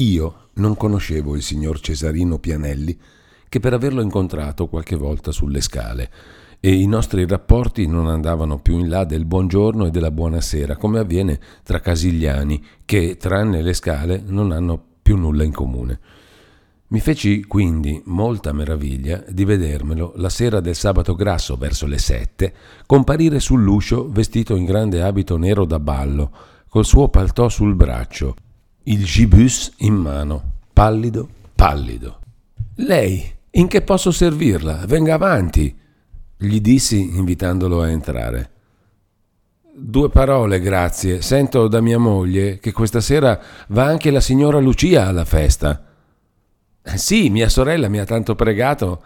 Io non conoscevo il signor Cesarino Pianelli che per averlo incontrato qualche volta sulle scale e i nostri rapporti non andavano più in là del buongiorno e della buonasera, come avviene tra casigliani che, tranne le scale, non hanno più nulla in comune. Mi feci quindi molta meraviglia di vedermelo la sera del sabato grasso verso le sette comparire sull'uscio vestito in grande abito nero da ballo, col suo paltò sul braccio, il gibus in mano, pallido, pallido. Lei, in che posso servirla? Venga avanti, gli dissi invitandolo a entrare. Due parole, grazie. Sento da mia moglie che questa sera va anche la signora Lucia alla festa. Sì, mia sorella mi ha tanto pregato.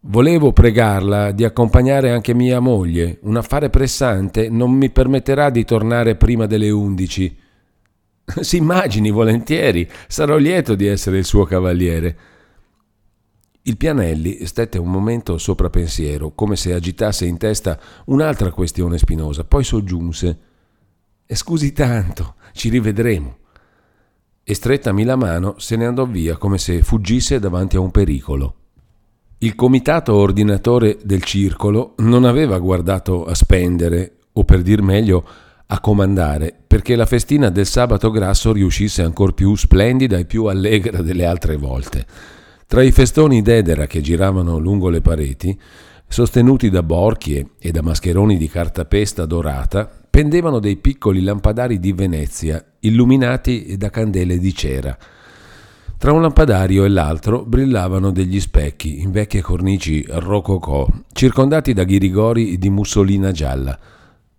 Volevo pregarla di accompagnare anche mia moglie. Un affare pressante non mi permetterà di tornare prima delle undici. Si immagini volentieri, sarò lieto di essere il suo cavaliere. Il Pianelli stette un momento sopra pensiero, come se agitasse in testa un'altra questione spinosa, poi soggiunse Scusi tanto, ci rivedremo. E strettami la mano se ne andò via come se fuggisse davanti a un pericolo. Il comitato ordinatore del circolo non aveva guardato a spendere, o per dir meglio, a comandare, perché la festina del sabato grasso riuscisse ancor più splendida e più allegra delle altre volte. Tra i festoni d'edera che giravano lungo le pareti, sostenuti da borchie e da mascheroni di cartapesta dorata, pendevano dei piccoli lampadari di Venezia, illuminati da candele di cera. Tra un lampadario e l'altro brillavano degli specchi in vecchie cornici rococò, circondati da ghirigori di mussolina gialla.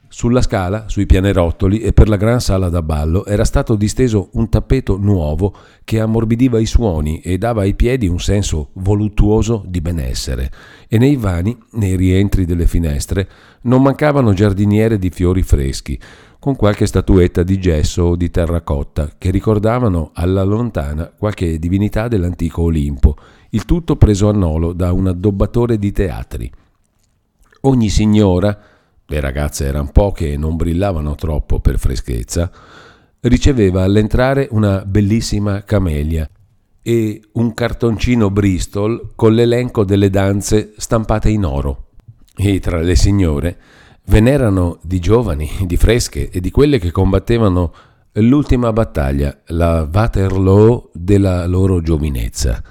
Sulla scala, sui pianerottoli e per la gran sala da ballo era stato disteso un tappeto nuovo che ammorbidiva i suoni e dava ai piedi un senso voluttuoso di benessere. E nei vani, nei rientri delle finestre, non mancavano giardiniere di fiori freschi, con qualche statuetta di gesso o di terracotta che ricordavano alla lontana qualche divinità dell'antico Olimpo, il tutto preso a nolo da un addobbatore di teatri. Ogni signora le ragazze erano poche e non brillavano troppo per freschezza, riceveva all'entrare una bellissima camelia e un cartoncino Bristol con l'elenco delle danze stampate in oro. E tra le signore ve n'erano di giovani, di fresche e di quelle che combattevano l'ultima battaglia, la Waterloo della loro giovinezza.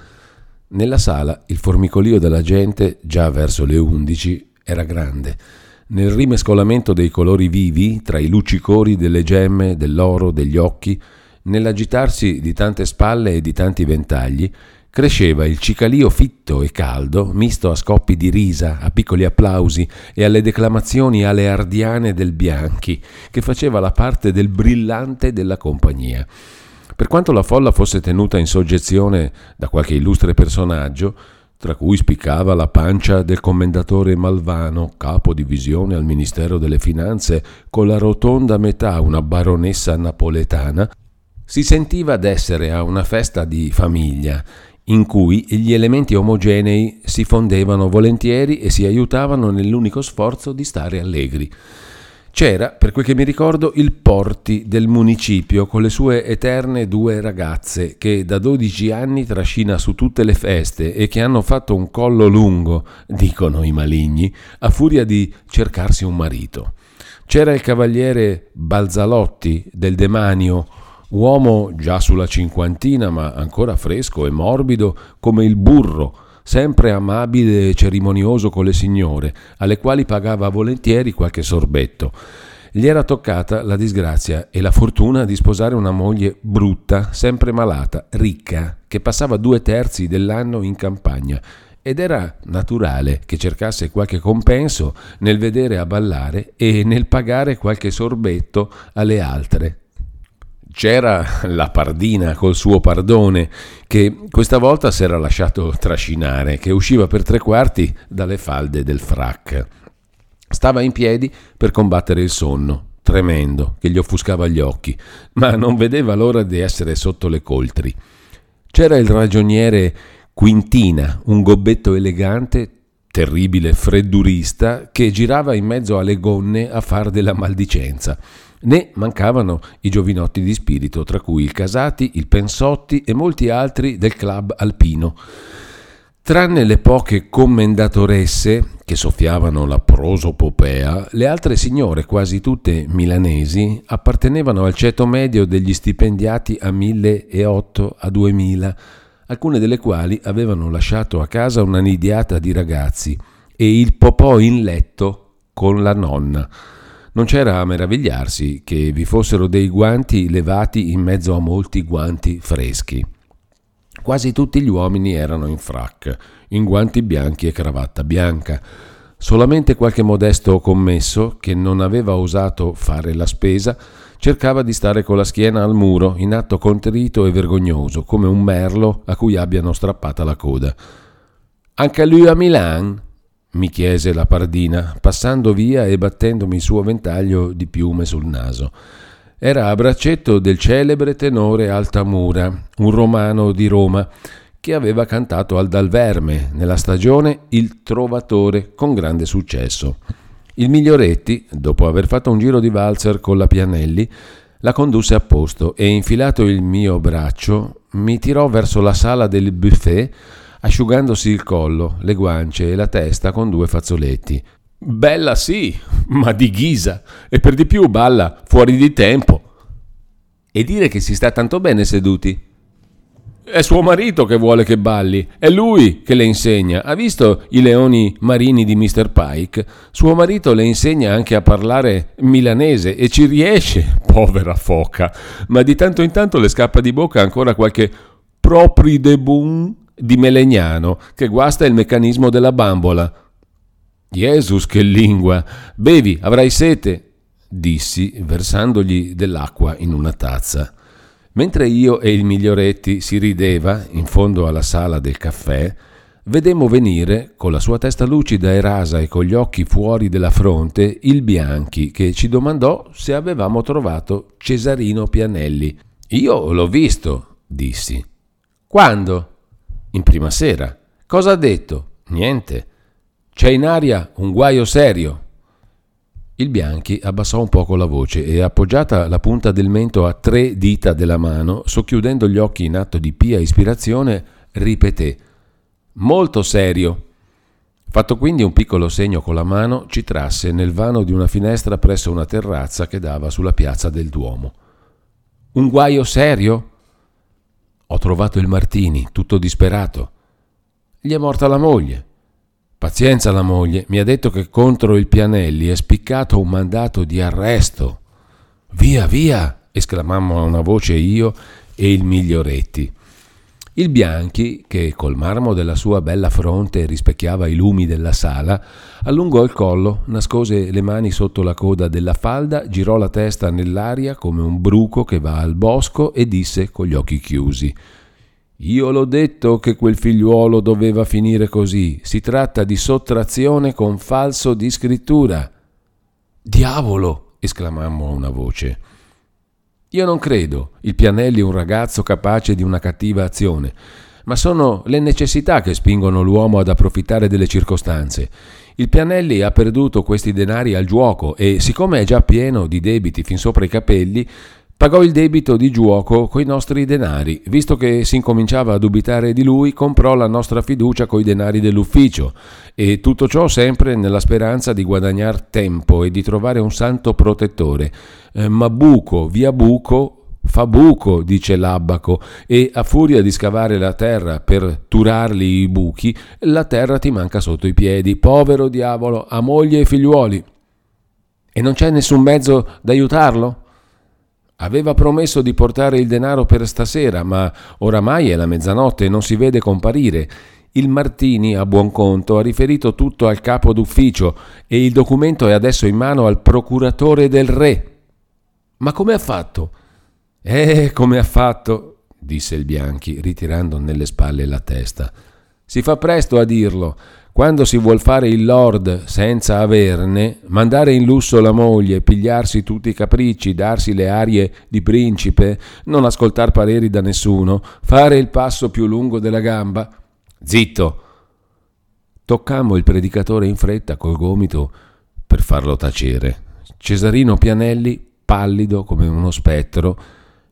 Nella sala il formicolio della gente, già verso le undici, era grande nel rimescolamento dei colori vivi tra i luccicori delle gemme, dell'oro, degli occhi, nell'agitarsi di tante spalle e di tanti ventagli, cresceva il cicalio fitto e caldo, misto a scoppi di risa, a piccoli applausi e alle declamazioni aleardiane del Bianchi, che faceva la parte del brillante della compagnia. Per quanto la folla fosse tenuta in soggezione da qualche illustre personaggio, tra cui spiccava la pancia del commendatore Malvano, capo divisione al Ministero delle Finanze, con la rotonda metà una baronessa napoletana, si sentiva d'essere a una festa di famiglia, in cui gli elementi omogenei si fondevano volentieri e si aiutavano nell'unico sforzo di stare allegri. C'era, per quel che mi ricordo, il Porti del municipio con le sue eterne due ragazze che da 12 anni trascina su tutte le feste e che hanno fatto un collo lungo, dicono i maligni, a furia di cercarsi un marito. C'era il cavaliere Balzalotti del Demanio, uomo già sulla cinquantina ma ancora fresco e morbido come il burro, sempre amabile e cerimonioso con le signore, alle quali pagava volentieri qualche sorbetto. Gli era toccata la disgrazia e la fortuna di sposare una moglie brutta, sempre malata, ricca, che passava due terzi dell'anno in campagna ed era naturale che cercasse qualche compenso nel vedere a ballare e nel pagare qualche sorbetto alle altre, c'era la Pardina col suo pardone, che questa volta si era lasciato trascinare, che usciva per tre quarti dalle falde del frac. Stava in piedi per combattere il sonno, tremendo, che gli offuscava gli occhi, ma non vedeva l'ora di essere sotto le coltri. C'era il ragioniere Quintina, un gobbetto elegante, terribile freddurista, che girava in mezzo alle gonne a far della maldicenza né mancavano i giovinotti di spirito, tra cui il Casati, il Pensotti e molti altri del club alpino. Tranne le poche commendatoresse che soffiavano la prosopopea, le altre signore, quasi tutte milanesi, appartenevano al ceto medio degli stipendiati a 1008 a 2000, alcune delle quali avevano lasciato a casa una nidiata di ragazzi e il popò in letto con la nonna. Non c'era a meravigliarsi che vi fossero dei guanti levati in mezzo a molti guanti freschi. Quasi tutti gli uomini erano in frac, in guanti bianchi e cravatta bianca. Solamente qualche modesto commesso, che non aveva osato fare la spesa, cercava di stare con la schiena al muro, in atto contrito e vergognoso, come un merlo a cui abbiano strappata la coda. Anche lui a Milan? Mi chiese la pardina, passando via e battendomi il suo ventaglio di piume sul naso. Era a braccetto del celebre tenore Altamura, un romano di Roma, che aveva cantato al Dalverme nella stagione Il Trovatore con grande successo. Il Miglioretti, dopo aver fatto un giro di valzer con la Pianelli, la condusse a posto e infilato il mio braccio mi tirò verso la sala del buffet asciugandosi il collo, le guance e la testa con due fazzoletti. Bella sì, ma di ghisa, e per di più balla fuori di tempo. E dire che si sta tanto bene seduti. È suo marito che vuole che balli, è lui che le insegna. Ha visto i leoni marini di Mr. Pike? Suo marito le insegna anche a parlare milanese e ci riesce, povera foca. Ma di tanto in tanto le scappa di bocca ancora qualche propri de boom di Melegnano che guasta il meccanismo della bambola. Jesus, che lingua! Bevi, avrai sete, dissi, versandogli dell'acqua in una tazza. Mentre io e il miglioretti si rideva in fondo alla sala del caffè, vedemmo venire, con la sua testa lucida e rasa e con gli occhi fuori della fronte, il Bianchi, che ci domandò se avevamo trovato Cesarino Pianelli. Io l'ho visto, dissi. Quando? In prima sera. Cosa ha detto? Niente. C'è in aria un guaio serio. Il Bianchi abbassò un poco la voce e, appoggiata la punta del mento a tre dita della mano, socchiudendo gli occhi in atto di pia ispirazione, ripeté: Molto serio. Fatto quindi un piccolo segno con la mano, ci trasse nel vano di una finestra presso una terrazza che dava sulla piazza del Duomo. Un guaio serio? Ho trovato il Martini, tutto disperato. Gli è morta la moglie. Pazienza la moglie, mi ha detto che contro il Pianelli è spiccato un mandato di arresto. Via, via! esclamammo a una voce io e il Miglioretti. Il Bianchi, che col marmo della sua bella fronte rispecchiava i lumi della sala, allungò il collo, nascose le mani sotto la coda della falda, girò la testa nell'aria come un bruco che va al bosco e disse con gli occhi chiusi io l'ho detto che quel figliuolo doveva finire così. Si tratta di sottrazione con falso di scrittura. Diavolo! esclamammo a una voce. Io non credo il Pianelli un ragazzo capace di una cattiva azione, ma sono le necessità che spingono l'uomo ad approfittare delle circostanze. Il Pianelli ha perduto questi denari al giuoco e, siccome è già pieno di debiti fin sopra i capelli, Pagò il debito di giuoco coi nostri denari. Visto che si incominciava a dubitare di lui, comprò la nostra fiducia coi denari dell'ufficio. E tutto ciò sempre nella speranza di guadagnar tempo e di trovare un santo protettore. Eh, ma buco, via buco, fa buco, dice l'abbaco, e a furia di scavare la terra per turarli i buchi, la terra ti manca sotto i piedi. Povero diavolo, ha moglie e figliuoli. E non c'è nessun mezzo d'aiutarlo? Aveva promesso di portare il denaro per stasera, ma oramai è la mezzanotte e non si vede comparire. Il Martini, a buon conto, ha riferito tutto al capo d'ufficio e il documento è adesso in mano al procuratore del re. Ma come ha fatto? Eh, come ha fatto? disse il Bianchi, ritirando nelle spalle la testa. Si fa presto a dirlo. Quando si vuol fare il lord senza averne, mandare in lusso la moglie, pigliarsi tutti i capricci, darsi le arie di principe, non ascoltar pareri da nessuno, fare il passo più lungo della gamba. Zitto! Toccammo il predicatore in fretta col gomito per farlo tacere. Cesarino Pianelli pallido come uno spettro,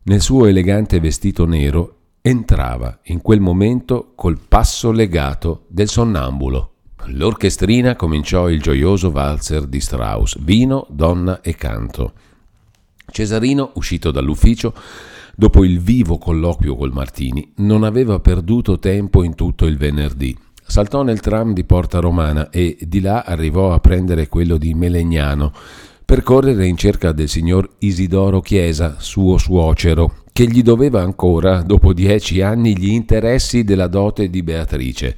nel suo elegante vestito nero, entrava in quel momento col passo legato del sonnambulo. L'orchestrina cominciò il gioioso valzer di Strauss, vino, donna e canto. Cesarino, uscito dall'ufficio, dopo il vivo colloquio col Martini, non aveva perduto tempo in tutto il venerdì. Saltò nel tram di Porta Romana e di là arrivò a prendere quello di Melegnano, per correre in cerca del signor Isidoro Chiesa, suo suocero, che gli doveva ancora, dopo dieci anni, gli interessi della dote di Beatrice.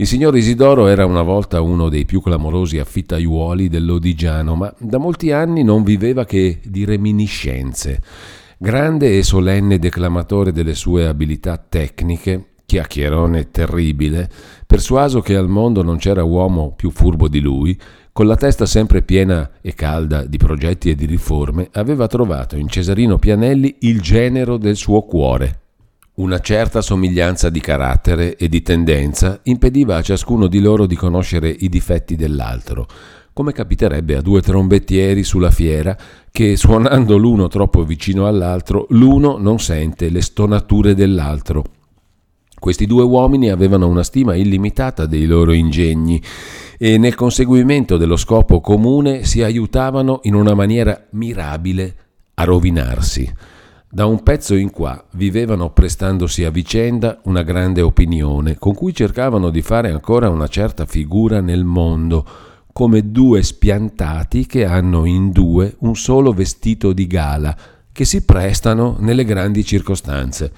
Il signor Isidoro era una volta uno dei più clamorosi affittaiuoli dell'Odigiano, ma da molti anni non viveva che di reminiscenze. Grande e solenne declamatore delle sue abilità tecniche, chiacchierone terribile, persuaso che al mondo non c'era uomo più furbo di lui, con la testa sempre piena e calda di progetti e di riforme, aveva trovato in Cesarino Pianelli il genero del suo cuore. Una certa somiglianza di carattere e di tendenza impediva a ciascuno di loro di conoscere i difetti dell'altro, come capiterebbe a due trombettieri sulla fiera che, suonando l'uno troppo vicino all'altro, l'uno non sente le stonature dell'altro questi due uomini avevano una stima illimitata dei loro ingegni e nel conseguimento dello scopo comune si aiutavano in una maniera mirabile a rovinarsi. Da un pezzo in qua vivevano prestandosi a vicenda una grande opinione, con cui cercavano di fare ancora una certa figura nel mondo, come due spiantati che hanno in due un solo vestito di gala, che si prestano nelle grandi circostanze.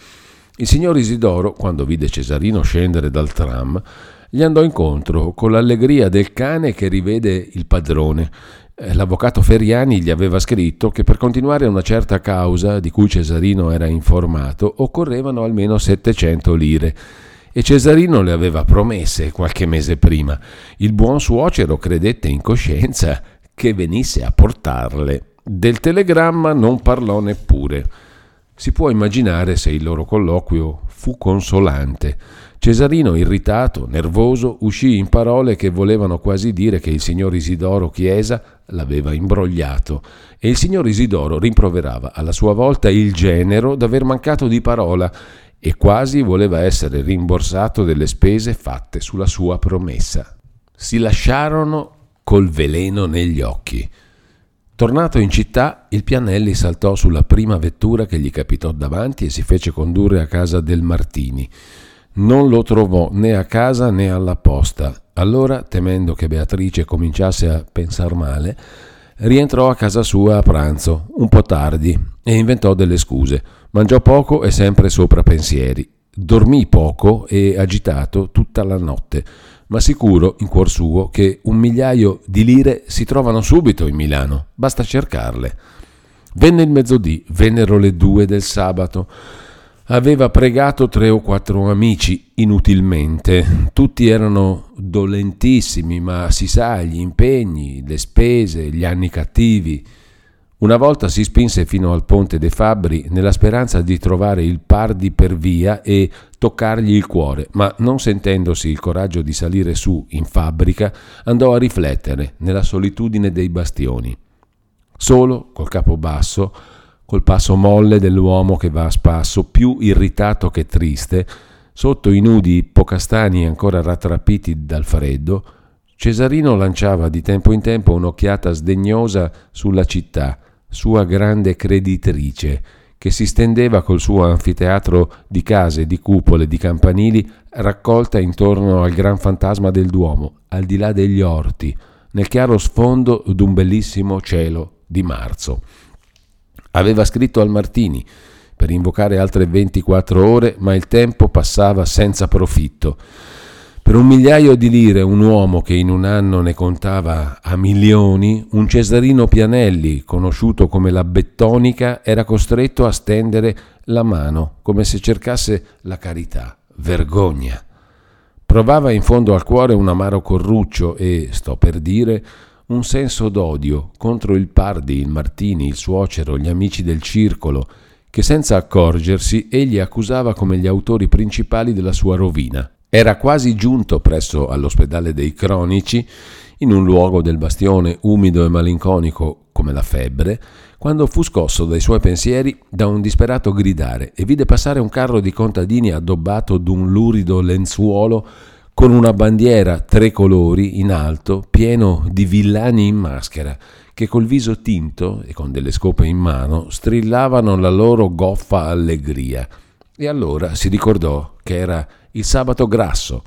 Il signor Isidoro, quando vide Cesarino scendere dal tram, gli andò incontro con l'allegria del cane che rivede il padrone. Eh, l'avvocato Feriani gli aveva scritto che per continuare una certa causa di cui Cesarino era informato occorrevano almeno 700 lire e Cesarino le aveva promesse qualche mese prima. Il buon suocero credette in coscienza che venisse a portarle. Del telegramma non parlò neppure. Si può immaginare se il loro colloquio fu consolante. Cesarino, irritato, nervoso, uscì in parole che volevano quasi dire che il signor Isidoro Chiesa l'aveva imbrogliato e il signor Isidoro rimproverava alla sua volta il genero d'aver mancato di parola e quasi voleva essere rimborsato delle spese fatte sulla sua promessa. Si lasciarono col veleno negli occhi. Tornato in città, il Pianelli saltò sulla prima vettura che gli capitò davanti e si fece condurre a casa del Martini. Non lo trovò né a casa né alla posta. Allora, temendo che Beatrice cominciasse a pensar male, rientrò a casa sua a pranzo, un po' tardi, e inventò delle scuse. Mangiò poco e sempre sopra pensieri. Dormì poco e agitato tutta la notte ma sicuro in cuor suo che un migliaio di lire si trovano subito in Milano, basta cercarle. Venne il mezzodì, vennero le due del sabato. Aveva pregato tre o quattro amici inutilmente, tutti erano dolentissimi, ma si sa, gli impegni, le spese, gli anni cattivi. Una volta si spinse fino al ponte dei Fabbri nella speranza di trovare il Pardi per via e toccargli il cuore, ma non sentendosi il coraggio di salire su in fabbrica, andò a riflettere nella solitudine dei bastioni. Solo, col capo basso, col passo molle dell'uomo che va a spasso, più irritato che triste, sotto i nudi ippocastani ancora rattrappiti dal freddo, Cesarino lanciava di tempo in tempo un'occhiata sdegnosa sulla città, sua grande creditrice, che si stendeva col suo anfiteatro di case, di cupole, di campanili, raccolta intorno al gran fantasma del Duomo, al di là degli orti, nel chiaro sfondo d'un bellissimo cielo di marzo. Aveva scritto al Martini per invocare altre 24 ore, ma il tempo passava senza profitto. Per un migliaio di lire un uomo che in un anno ne contava a milioni, un Cesarino Pianelli, conosciuto come la Bettonica, era costretto a stendere la mano come se cercasse la carità. Vergogna. Provava in fondo al cuore un amaro corruccio e, sto per dire, un senso d'odio contro il Pardi, il Martini, il suocero, gli amici del circolo, che senza accorgersi egli accusava come gli autori principali della sua rovina. Era quasi giunto presso all'ospedale dei cronici, in un luogo del bastione umido e malinconico come la febbre, quando fu scosso dai suoi pensieri da un disperato gridare e vide passare un carro di contadini addobbato d'un lurido lenzuolo con una bandiera tre colori in alto, pieno di villani in maschera, che col viso tinto e con delle scope in mano strillavano la loro goffa allegria. E allora si ricordò che era il sabato grasso.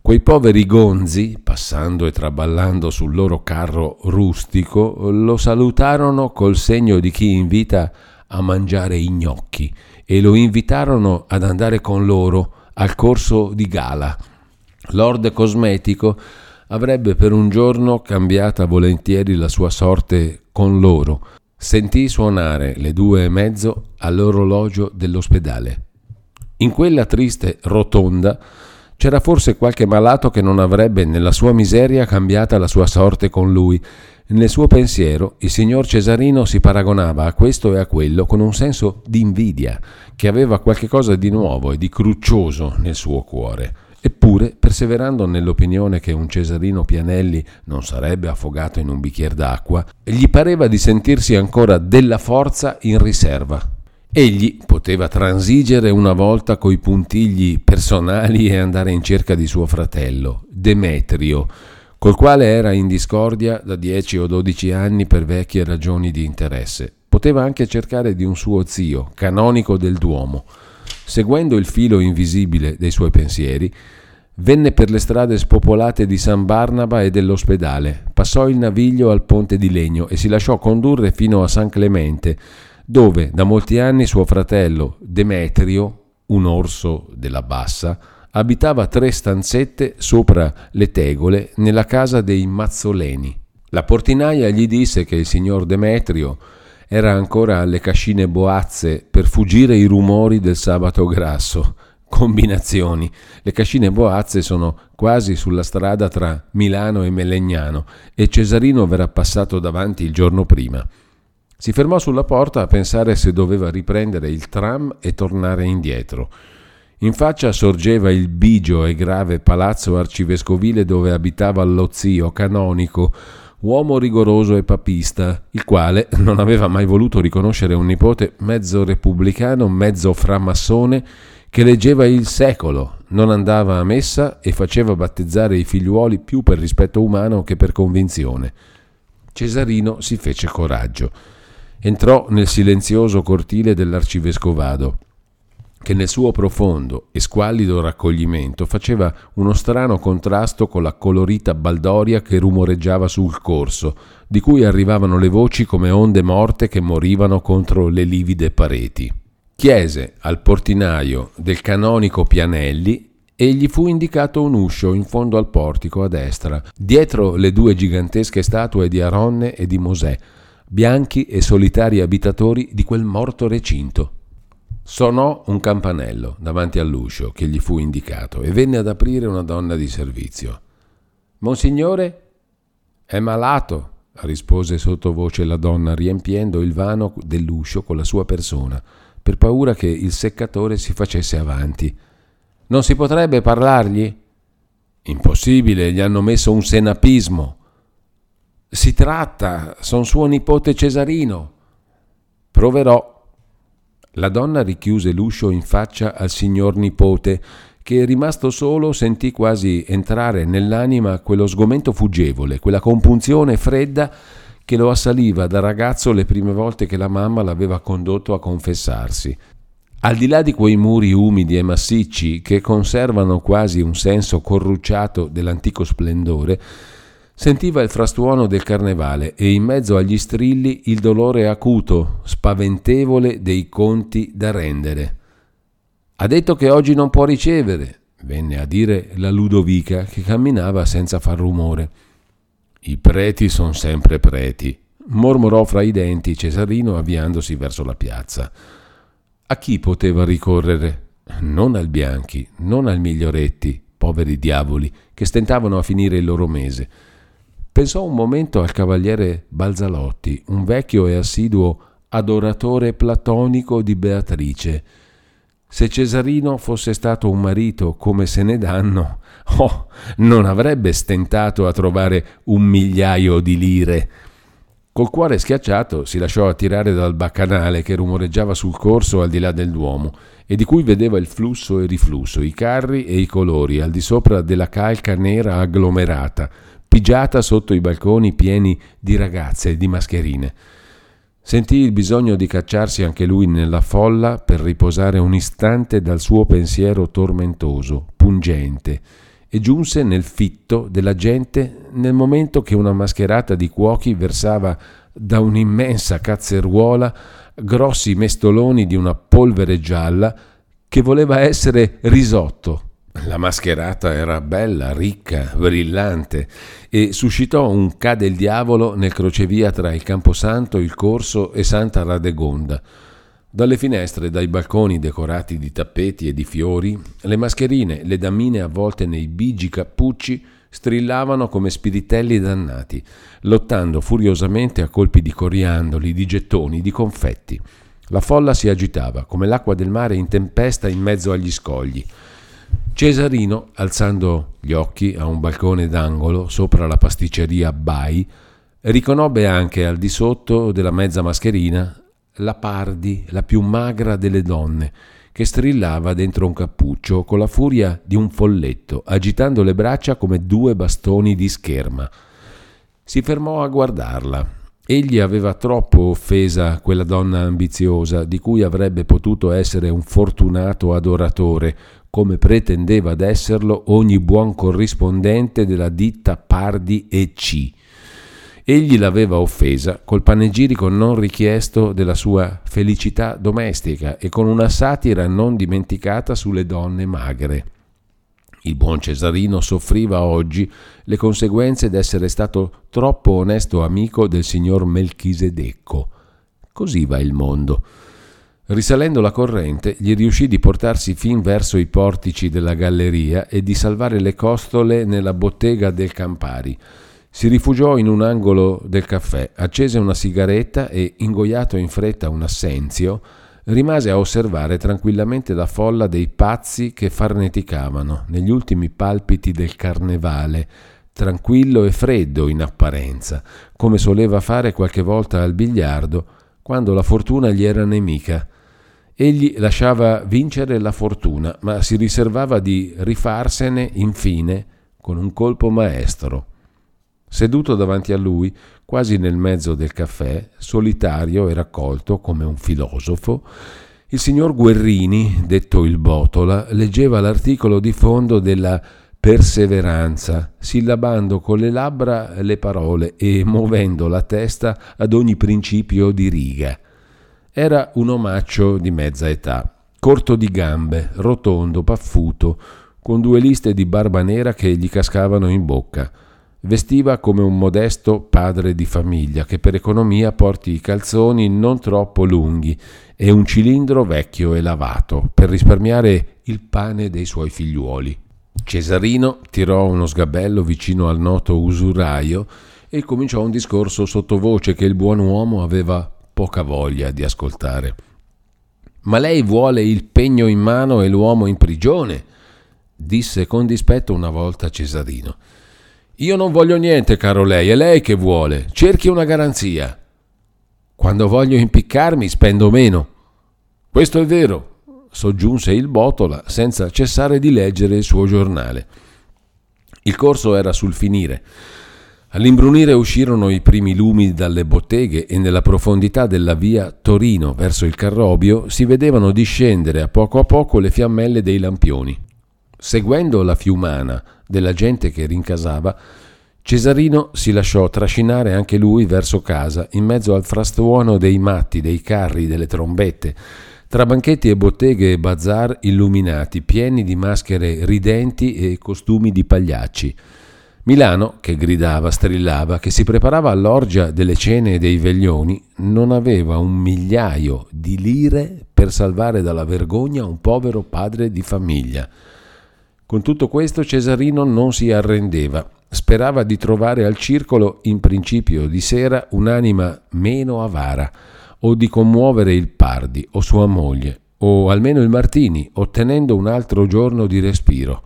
Quei poveri gonzi, passando e traballando sul loro carro rustico, lo salutarono col segno di chi invita a mangiare i gnocchi e lo invitarono ad andare con loro al corso di gala. Lord Cosmetico avrebbe per un giorno cambiata volentieri la sua sorte con loro. Sentì suonare le due e mezzo all'orologio dell'ospedale. In quella triste rotonda c'era forse qualche malato che non avrebbe nella sua miseria cambiata la sua sorte con lui. Nel suo pensiero il signor Cesarino si paragonava a questo e a quello con un senso di invidia, che aveva qualche cosa di nuovo e di cruccioso nel suo cuore. Eppure, perseverando nell'opinione che un Cesarino Pianelli non sarebbe affogato in un bicchiere d'acqua, gli pareva di sentirsi ancora della forza in riserva. Egli poteva transigere una volta coi puntigli personali e andare in cerca di suo fratello, Demetrio, col quale era in discordia da dieci o dodici anni per vecchie ragioni di interesse. Poteva anche cercare di un suo zio, canonico del Duomo, Seguendo il filo invisibile dei suoi pensieri, venne per le strade spopolate di San Barnaba e dell'ospedale, passò il naviglio al ponte di legno e si lasciò condurre fino a San Clemente, dove da molti anni suo fratello Demetrio, un orso della bassa, abitava tre stanzette sopra le tegole nella casa dei Mazzoleni. La portinaia gli disse che il signor Demetrio era ancora alle cascine boazze per fuggire i rumori del sabato grasso. Combinazioni. Le cascine boazze sono quasi sulla strada tra Milano e Melegnano e Cesarino verrà passato davanti il giorno prima. Si fermò sulla porta a pensare se doveva riprendere il tram e tornare indietro. In faccia sorgeva il bigio e grave palazzo arcivescovile dove abitava lo zio canonico, uomo rigoroso e papista, il quale non aveva mai voluto riconoscere un nipote mezzo repubblicano, mezzo framassone, che leggeva il secolo, non andava a messa e faceva battezzare i figliuoli più per rispetto umano che per convinzione. Cesarino si fece coraggio. Entrò nel silenzioso cortile dell'arcivescovado che nel suo profondo e squallido raccoglimento faceva uno strano contrasto con la colorita baldoria che rumoreggiava sul corso, di cui arrivavano le voci come onde morte che morivano contro le livide pareti. Chiese al portinaio del canonico Pianelli e gli fu indicato un uscio in fondo al portico a destra, dietro le due gigantesche statue di Aronne e di Mosè, bianchi e solitari abitatori di quel morto recinto. Sonò un campanello davanti all'uscio che gli fu indicato e venne ad aprire una donna di servizio. Monsignore? È malato, rispose sottovoce la donna, riempiendo il vano dell'uscio con la sua persona, per paura che il seccatore si facesse avanti. Non si potrebbe parlargli? Impossibile, gli hanno messo un senapismo. Si tratta, son suo nipote Cesarino. Proverò, la donna richiuse l'uscio in faccia al signor nipote, che rimasto solo sentì quasi entrare nell'anima quello sgomento fuggevole, quella compunzione fredda che lo assaliva da ragazzo le prime volte che la mamma l'aveva condotto a confessarsi. Al di là di quei muri umidi e massicci che conservano quasi un senso corrucciato dell'antico splendore, Sentiva il frastuono del carnevale e in mezzo agli strilli il dolore acuto, spaventevole dei conti da rendere. Ha detto che oggi non può ricevere, venne a dire la Ludovica che camminava senza far rumore. I preti sono sempre preti, mormorò fra i denti Cesarino avviandosi verso la piazza. A chi poteva ricorrere? Non al Bianchi, non al Miglioretti, poveri diavoli, che stentavano a finire il loro mese. Pensò un momento al cavaliere Balzalotti, un vecchio e assiduo adoratore platonico di Beatrice. Se Cesarino fosse stato un marito come se ne danno, oh, non avrebbe stentato a trovare un migliaio di lire. Col cuore schiacciato si lasciò attirare dal baccanale che rumoreggiava sul corso al di là del Duomo e di cui vedeva il flusso e riflusso, i carri e i colori al di sopra della calca nera agglomerata, pigiata sotto i balconi pieni di ragazze e di mascherine. Sentì il bisogno di cacciarsi anche lui nella folla per riposare un istante dal suo pensiero tormentoso, pungente, e giunse nel fitto della gente nel momento che una mascherata di cuochi versava da un'immensa cazzeruola grossi mestoloni di una polvere gialla che voleva essere risotto. La mascherata era bella, ricca, brillante e suscitò un cade il diavolo nel crocevia tra il Camposanto, il Corso e Santa Radegonda. Dalle finestre dai balconi decorati di tappeti e di fiori, le mascherine, le damine avvolte nei bigi cappucci strillavano come spiritelli dannati, lottando furiosamente a colpi di coriandoli, di gettoni, di confetti. La folla si agitava come l'acqua del mare in tempesta in mezzo agli scogli. Cesarino, alzando gli occhi a un balcone d'angolo sopra la pasticceria Bai, riconobbe anche al di sotto della mezza mascherina la Pardi, la più magra delle donne, che strillava dentro un cappuccio con la furia di un folletto, agitando le braccia come due bastoni di scherma. Si fermò a guardarla. Egli aveva troppo offesa quella donna ambiziosa, di cui avrebbe potuto essere un fortunato adoratore, come pretendeva d'esserlo ogni buon corrispondente della ditta Pardi e C Egli l'aveva offesa col panegirico non richiesto della sua felicità domestica e con una satira non dimenticata sulle donne magre. Il buon Cesarino soffriva oggi le conseguenze d'essere stato troppo onesto amico del signor Melchisedecco. Così va il mondo. Risalendo la corrente, gli riuscì di portarsi fin verso i portici della galleria e di salvare le costole nella bottega del Campari. Si rifugiò in un angolo del caffè, accese una sigaretta e, ingoiato in fretta un assenzio, rimase a osservare tranquillamente la folla dei pazzi che farneticavano negli ultimi palpiti del carnevale, tranquillo e freddo in apparenza, come soleva fare qualche volta al biliardo, quando la fortuna gli era nemica. Egli lasciava vincere la fortuna, ma si riservava di rifarsene infine con un colpo maestro. Seduto davanti a lui, quasi nel mezzo del caffè, solitario e raccolto come un filosofo, il signor Guerrini, detto il Botola, leggeva l'articolo di fondo della perseveranza, sillabando con le labbra le parole e muovendo la testa ad ogni principio di riga. Era un omaccio di mezza età, corto di gambe, rotondo, paffuto, con due liste di barba nera che gli cascavano in bocca. Vestiva come un modesto padre di famiglia che per economia porti i calzoni non troppo lunghi e un cilindro vecchio e lavato per risparmiare il pane dei suoi figliuoli. Cesarino tirò uno sgabello vicino al noto usuraio e cominciò un discorso sottovoce che il buon uomo aveva poca voglia di ascoltare. Ma lei vuole il pegno in mano e l'uomo in prigione, disse con dispetto una volta Cesarino. Io non voglio niente, caro lei, è lei che vuole. Cerchi una garanzia. Quando voglio impiccarmi spendo meno. Questo è vero, soggiunse il Botola senza cessare di leggere il suo giornale. Il corso era sul finire. All'imbrunire uscirono i primi lumi dalle botteghe e nella profondità della via Torino verso il Carrobio si vedevano discendere a poco a poco le fiammelle dei lampioni. Seguendo la fiumana della gente che rincasava, Cesarino si lasciò trascinare anche lui verso casa, in mezzo al frastuono dei matti, dei carri, delle trombette, tra banchetti e botteghe e bazar illuminati, pieni di maschere ridenti e costumi di pagliacci. Milano, che gridava, strillava, che si preparava all'orgia delle cene e dei veglioni, non aveva un migliaio di lire per salvare dalla vergogna un povero padre di famiglia. Con tutto questo Cesarino non si arrendeva, sperava di trovare al circolo in principio di sera un'anima meno avara, o di commuovere il Pardi o sua moglie, o almeno il Martini, ottenendo un altro giorno di respiro.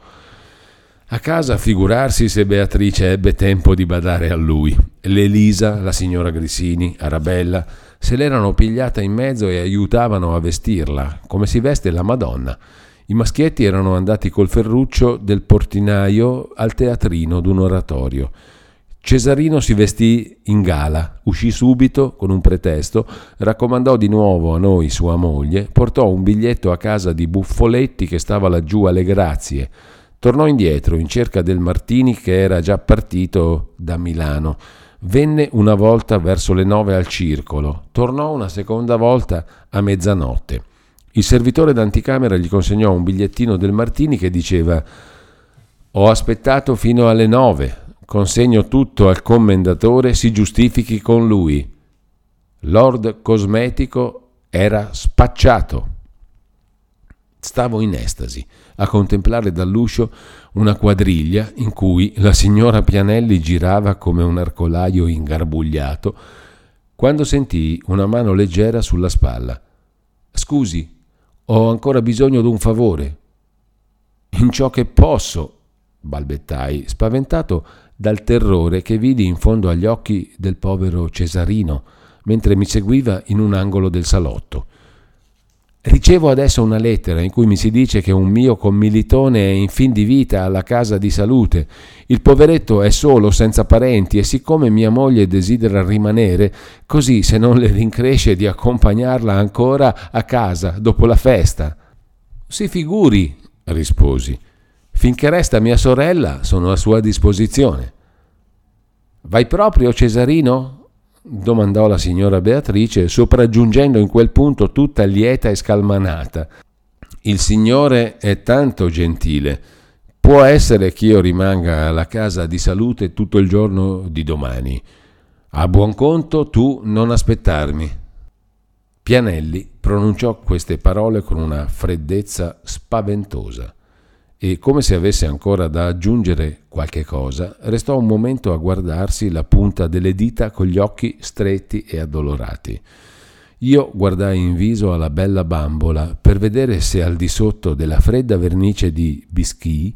A casa figurarsi se Beatrice ebbe tempo di badare a lui. L'Elisa, la signora Grissini, Arabella, se l'erano pigliata in mezzo e aiutavano a vestirla, come si veste la Madonna. I maschietti erano andati col ferruccio del portinaio al teatrino d'un oratorio. Cesarino si vestì in gala, uscì subito con un pretesto, raccomandò di nuovo a noi sua moglie, portò un biglietto a casa di Buffoletti che stava laggiù alle grazie Tornò indietro in cerca del Martini che era già partito da Milano. Venne una volta verso le nove al circolo, tornò una seconda volta a mezzanotte. Il servitore d'anticamera gli consegnò un bigliettino del Martini che diceva Ho aspettato fino alle nove, consegno tutto al commendatore, si giustifichi con lui. Lord Cosmetico era spacciato. Stavo in estasi a contemplare dall'uscio una quadriglia in cui la signora Pianelli girava come un arcolaio ingarbugliato, quando sentii una mano leggera sulla spalla. Scusi, ho ancora bisogno d'un favore. In ciò che posso, balbettai, spaventato dal terrore che vidi in fondo agli occhi del povero Cesarino, mentre mi seguiva in un angolo del salotto. Ricevo adesso una lettera in cui mi si dice che un mio commilitone è in fin di vita alla casa di salute. Il poveretto è solo, senza parenti, e siccome mia moglie desidera rimanere, così se non le rincresce di accompagnarla ancora a casa dopo la festa. Si figuri, risposi. Finché resta mia sorella, sono a sua disposizione. Vai proprio, Cesarino? Domandò la signora Beatrice, sopraggiungendo in quel punto tutta lieta e scalmanata. Il Signore è tanto gentile. Può essere che io rimanga alla casa di salute tutto il giorno di domani. A buon conto tu non aspettarmi. Pianelli pronunciò queste parole con una freddezza spaventosa e, come se avesse ancora da aggiungere qualche cosa, restò un momento a guardarsi la punta delle dita con gli occhi stretti e addolorati. Io guardai in viso alla bella bambola per vedere se al di sotto della fredda vernice di bischi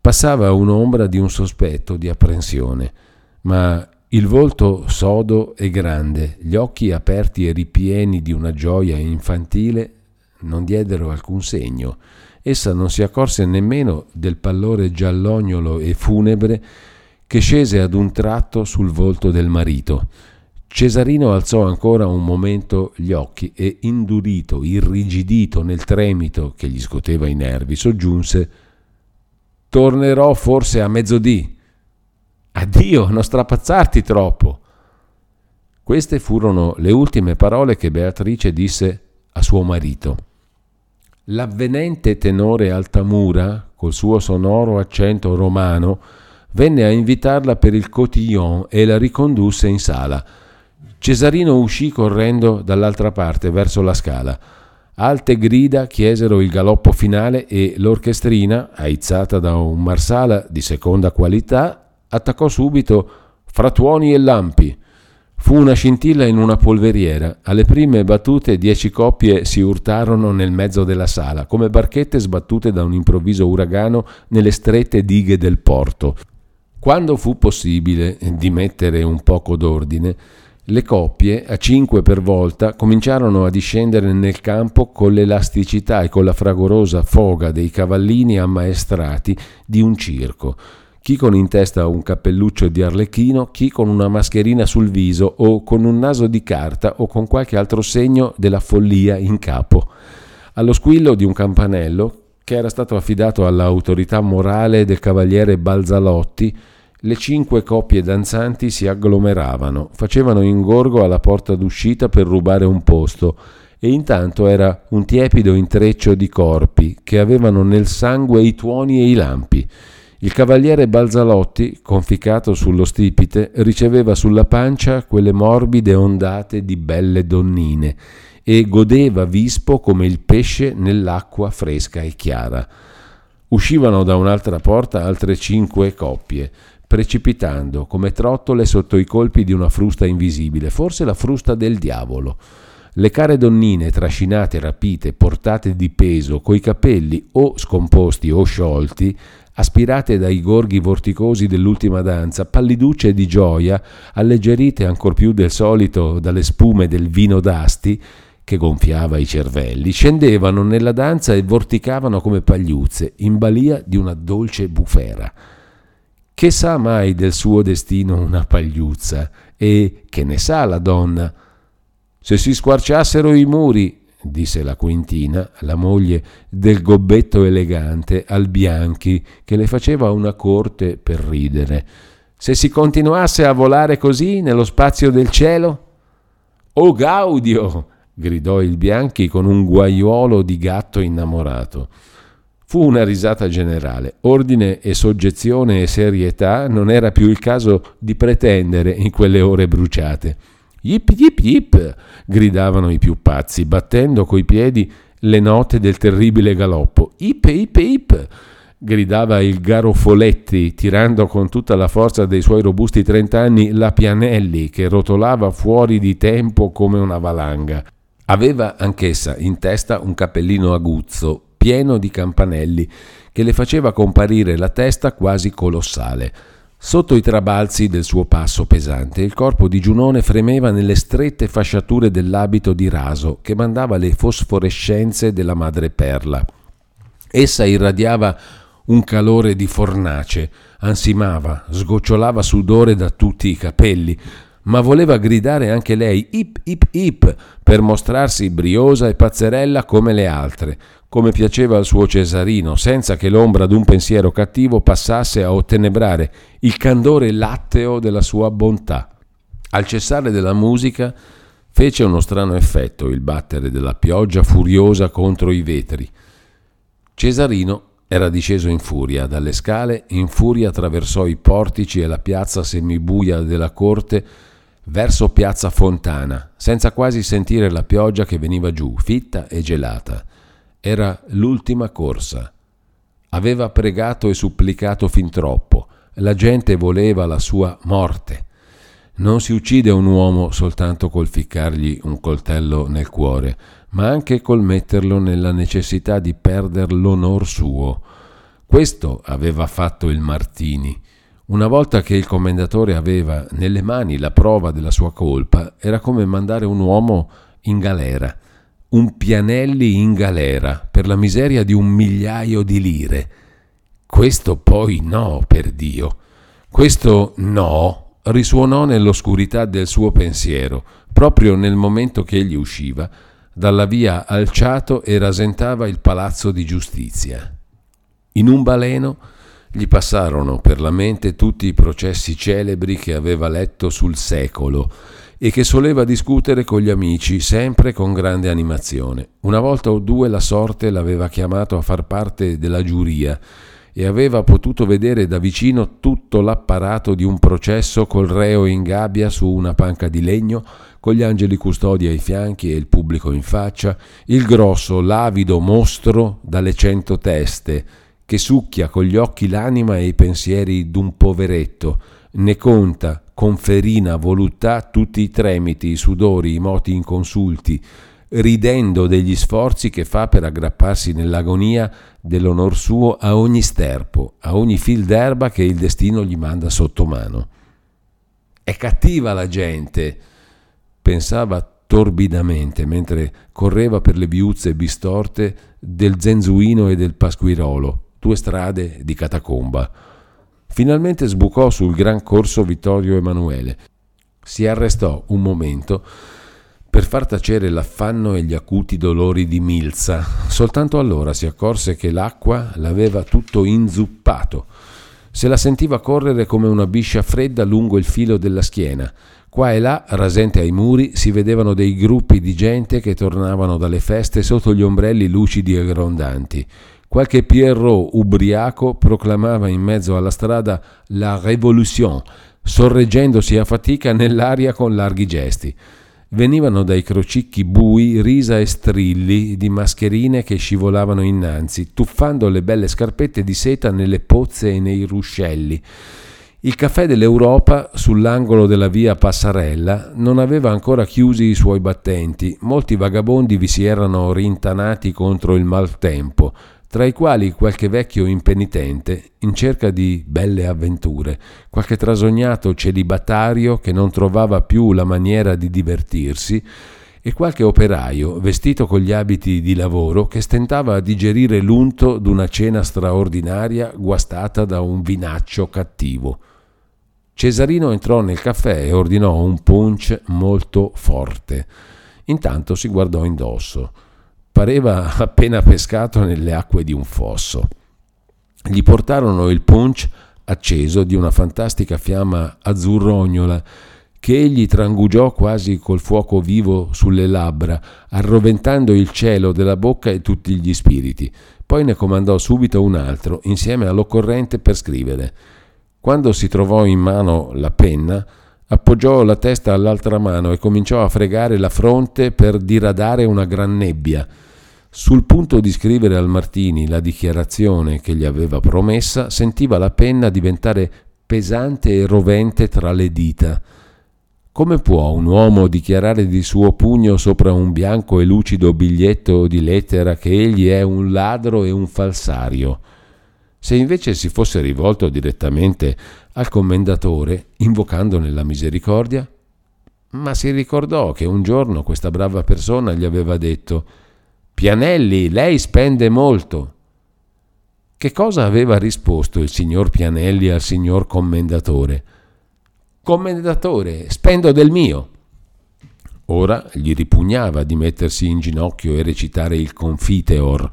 passava un'ombra di un sospetto di apprensione, ma il volto sodo e grande, gli occhi aperti e ripieni di una gioia infantile non diedero alcun segno essa non si accorse nemmeno del pallore giallognolo e funebre che scese ad un tratto sul volto del marito. Cesarino alzò ancora un momento gli occhi e, indurito, irrigidito nel tremito che gli scoteva i nervi, soggiunse Tornerò forse a mezzodì. Addio, non strapazzarti troppo. Queste furono le ultime parole che Beatrice disse a suo marito. L'avvenente tenore Altamura, col suo sonoro accento romano, venne a invitarla per il cotillon e la ricondusse in sala. Cesarino uscì correndo dall'altra parte verso la scala. Alte grida chiesero il galoppo finale e l'orchestrina, aizzata da un marsala di seconda qualità, attaccò subito fra tuoni e lampi. Fu una scintilla in una polveriera. Alle prime battute dieci coppie si urtarono nel mezzo della sala, come barchette sbattute da un improvviso uragano nelle strette dighe del porto. Quando fu possibile di mettere un poco d'ordine, le coppie, a cinque per volta, cominciarono a discendere nel campo con l'elasticità e con la fragorosa foga dei cavallini ammaestrati di un circo chi con in testa un cappelluccio di arlecchino, chi con una mascherina sul viso o con un naso di carta o con qualche altro segno della follia in capo. Allo squillo di un campanello, che era stato affidato all'autorità morale del cavaliere Balzalotti, le cinque coppie danzanti si agglomeravano, facevano ingorgo alla porta d'uscita per rubare un posto, e intanto era un tiepido intreccio di corpi che avevano nel sangue i tuoni e i lampi. Il cavaliere Balzalotti, conficato sullo stipite, riceveva sulla pancia quelle morbide ondate di belle donnine e godeva vispo come il pesce nell'acqua fresca e chiara. Uscivano da un'altra porta altre cinque coppie, precipitando come trottole sotto i colpi di una frusta invisibile, forse la frusta del diavolo. Le care donnine trascinate, rapite, portate di peso, coi capelli o scomposti o sciolti, aspirate dai gorghi vorticosi dell'ultima danza, palliducce di gioia, alleggerite ancor più del solito dalle spume del vino d'asti, che gonfiava i cervelli, scendevano nella danza e vorticavano come pagliuzze, in balia di una dolce bufera. Che sa mai del suo destino una pagliuzza? E che ne sa la donna? Se si squarciassero i muri, disse la Quintina, la moglie del gobbetto elegante, al Bianchi, che le faceva una corte per ridere. Se si continuasse a volare così nello spazio del cielo? Oh Gaudio! gridò il Bianchi con un guaiuolo di gatto innamorato. Fu una risata generale. Ordine e soggezione e serietà non era più il caso di pretendere in quelle ore bruciate. Yip yip yip! gridavano i più pazzi, battendo coi piedi le note del terribile galoppo. Ip ip ip! gridava il Garofoletti, tirando con tutta la forza dei suoi robusti trent'anni la Pianelli, che rotolava fuori di tempo come una valanga. Aveva anch'essa in testa un cappellino aguzzo, pieno di campanelli, che le faceva comparire la testa quasi colossale. Sotto i trabalzi del suo passo pesante, il corpo di Giunone fremeva nelle strette fasciature dell'abito di raso che mandava le fosforescenze della madreperla. Essa irradiava un calore di fornace, ansimava, sgocciolava sudore da tutti i capelli, ma voleva gridare anche lei ip ip ip per mostrarsi briosa e pazzerella come le altre, come piaceva al suo Cesarino, senza che l'ombra d'un pensiero cattivo passasse a ottenebrare il candore latteo della sua bontà. Al cessare della musica fece uno strano effetto il battere della pioggia furiosa contro i vetri. Cesarino era disceso in furia dalle scale, in furia attraversò i portici e la piazza semibuia della corte verso piazza Fontana, senza quasi sentire la pioggia che veniva giù, fitta e gelata. Era l'ultima corsa. Aveva pregato e supplicato fin troppo. La gente voleva la sua morte. Non si uccide un uomo soltanto col ficcargli un coltello nel cuore, ma anche col metterlo nella necessità di perdere l'onor suo. Questo aveva fatto il Martini. Una volta che il commendatore aveva nelle mani la prova della sua colpa, era come mandare un uomo in galera un Pianelli in galera per la miseria di un migliaio di lire. Questo poi no, per Dio. Questo no risuonò nell'oscurità del suo pensiero, proprio nel momento che egli usciva dalla via Alciato e rasentava il palazzo di giustizia. In un baleno gli passarono per la mente tutti i processi celebri che aveva letto sul secolo e che soleva discutere con gli amici, sempre con grande animazione. Una volta o due la sorte l'aveva chiamato a far parte della giuria e aveva potuto vedere da vicino tutto l'apparato di un processo col reo in gabbia su una panca di legno, con gli angeli custodi ai fianchi e il pubblico in faccia, il grosso, lavido mostro dalle cento teste, che succhia con gli occhi l'anima e i pensieri d'un poveretto, ne conta con ferina voluttà tutti i tremiti, i sudori, i moti inconsulti, ridendo degli sforzi che fa per aggrapparsi nell'agonia dell'onor suo a ogni sterpo, a ogni fil d'erba che il destino gli manda sotto mano. È cattiva la gente, pensava torbidamente mentre correva per le viuzze bistorte del Zenzuino e del Pasquirolo, due strade di catacomba. Finalmente sbucò sul gran corso Vittorio Emanuele. Si arrestò un momento per far tacere l'affanno e gli acuti dolori di Milza. Soltanto allora si accorse che l'acqua l'aveva tutto inzuppato. Se la sentiva correre come una biscia fredda lungo il filo della schiena. Qua e là, rasente ai muri, si vedevano dei gruppi di gente che tornavano dalle feste sotto gli ombrelli lucidi e grondanti. Qualche Pierrot ubriaco proclamava in mezzo alla strada la Révolution, sorreggendosi a fatica nell'aria con larghi gesti. Venivano dai crocicchi bui risa e strilli di mascherine che scivolavano innanzi, tuffando le belle scarpette di seta nelle pozze e nei ruscelli. Il caffè dell'Europa, sull'angolo della via Passarella, non aveva ancora chiusi i suoi battenti. Molti vagabondi vi si erano rintanati contro il maltempo, tra i quali qualche vecchio impenitente in cerca di belle avventure, qualche trasognato celibatario che non trovava più la maniera di divertirsi, e qualche operaio vestito con gli abiti di lavoro che stentava a digerire l'unto d'una cena straordinaria guastata da un vinaccio cattivo. Cesarino entrò nel caffè e ordinò un punch molto forte. Intanto si guardò indosso. Pareva appena pescato nelle acque di un fosso. Gli portarono il punch acceso di una fantastica fiamma azzurrognola che egli trangugiò quasi col fuoco vivo sulle labbra, arroventando il cielo della bocca e tutti gli spiriti. Poi ne comandò subito un altro, insieme all'occorrente per scrivere. Quando si trovò in mano la penna, appoggiò la testa all'altra mano e cominciò a fregare la fronte per diradare una gran nebbia. Sul punto di scrivere al Martini la dichiarazione che gli aveva promessa, sentiva la penna diventare pesante e rovente tra le dita. Come può un uomo dichiarare di suo pugno sopra un bianco e lucido biglietto di lettera che egli è un ladro e un falsario? Se invece si fosse rivolto direttamente al commendatore, invocandone la misericordia, ma si ricordò che un giorno questa brava persona gli aveva detto Pianelli, lei spende molto. Che cosa aveva risposto il signor Pianelli al signor commendatore? Commendatore, spendo del mio. Ora gli ripugnava di mettersi in ginocchio e recitare il Confiteor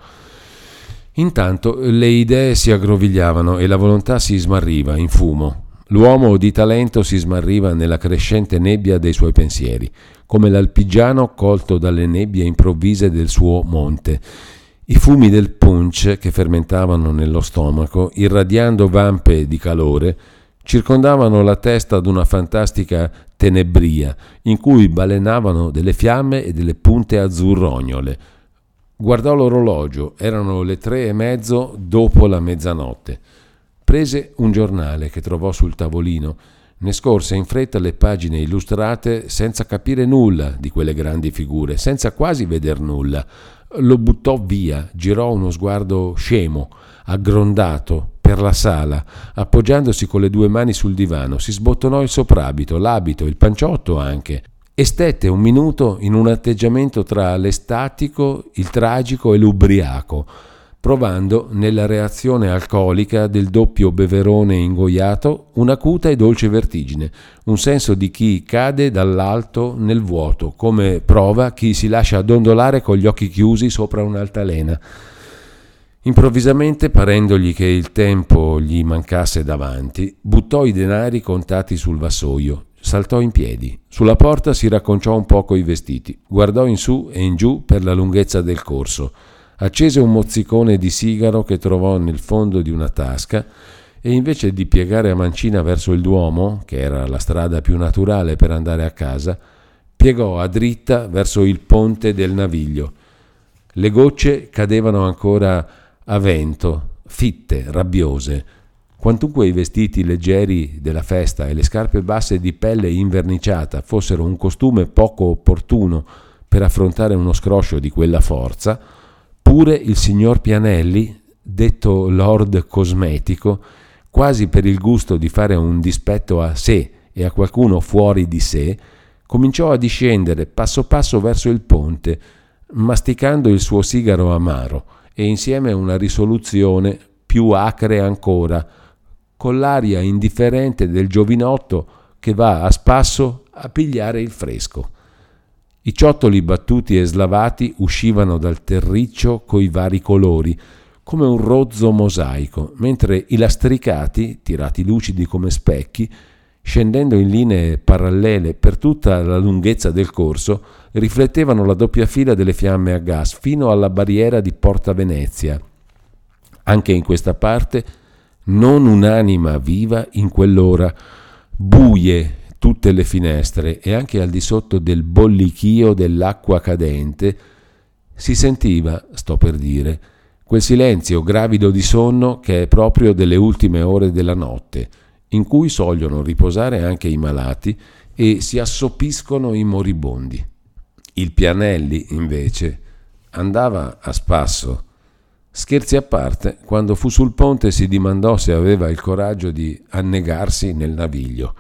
Intanto le idee si aggrovigliavano e la volontà si smarriva in fumo. L'uomo di talento si smarriva nella crescente nebbia dei suoi pensieri, come l'alpigiano colto dalle nebbie improvvise del suo monte. I fumi del punch che fermentavano nello stomaco, irradiando vampe di calore, circondavano la testa d'una fantastica tenebria in cui balenavano delle fiamme e delle punte azzurrognole Guardò l'orologio, erano le tre e mezzo dopo la mezzanotte. Prese un giornale che trovò sul tavolino, ne scorse in fretta le pagine illustrate senza capire nulla di quelle grandi figure, senza quasi veder nulla. Lo buttò via, girò uno sguardo scemo, aggrondato, per la sala, appoggiandosi con le due mani sul divano, si sbottonò il soprabito, l'abito, il panciotto anche, e stette un minuto in un atteggiamento tra l'estatico, il tragico e l'ubriaco, provando nella reazione alcolica del doppio beverone ingoiato un'acuta e dolce vertigine, un senso di chi cade dall'alto nel vuoto, come prova chi si lascia dondolare con gli occhi chiusi sopra un'altalena. Improvvisamente, parendogli che il tempo gli mancasse davanti, buttò i denari contati sul vassoio Saltò in piedi. Sulla porta si racconciò un poco i vestiti, guardò in su e in giù per la lunghezza del corso, accese un mozzicone di sigaro che trovò nel fondo di una tasca e invece di piegare a mancina verso il Duomo, che era la strada più naturale per andare a casa, piegò a dritta verso il ponte del Naviglio. Le gocce cadevano ancora a vento, fitte, rabbiose, Quantunque i vestiti leggeri della festa e le scarpe basse di pelle inverniciata fossero un costume poco opportuno per affrontare uno scroscio di quella forza, pure il signor Pianelli, detto Lord Cosmetico, quasi per il gusto di fare un dispetto a sé e a qualcuno fuori di sé, cominciò a discendere passo passo verso il ponte, masticando il suo sigaro amaro e insieme una risoluzione più acre ancora, con l'aria indifferente del giovinotto che va a spasso a pigliare il fresco. I ciottoli battuti e slavati uscivano dal terriccio coi vari colori, come un rozzo mosaico, mentre i lastricati, tirati lucidi come specchi, scendendo in linee parallele per tutta la lunghezza del corso, riflettevano la doppia fila delle fiamme a gas fino alla barriera di Porta Venezia. Anche in questa parte non un'anima viva in quell'ora, buie tutte le finestre e anche al di sotto del bollichio dell'acqua cadente si sentiva, sto per dire, quel silenzio gravido di sonno che è proprio delle ultime ore della notte, in cui sogliono riposare anche i malati e si assopiscono i moribondi. Il Pianelli, invece, andava a spasso. Scherzi a parte, quando fu sul ponte si dimandò se aveva il coraggio di annegarsi nel naviglio.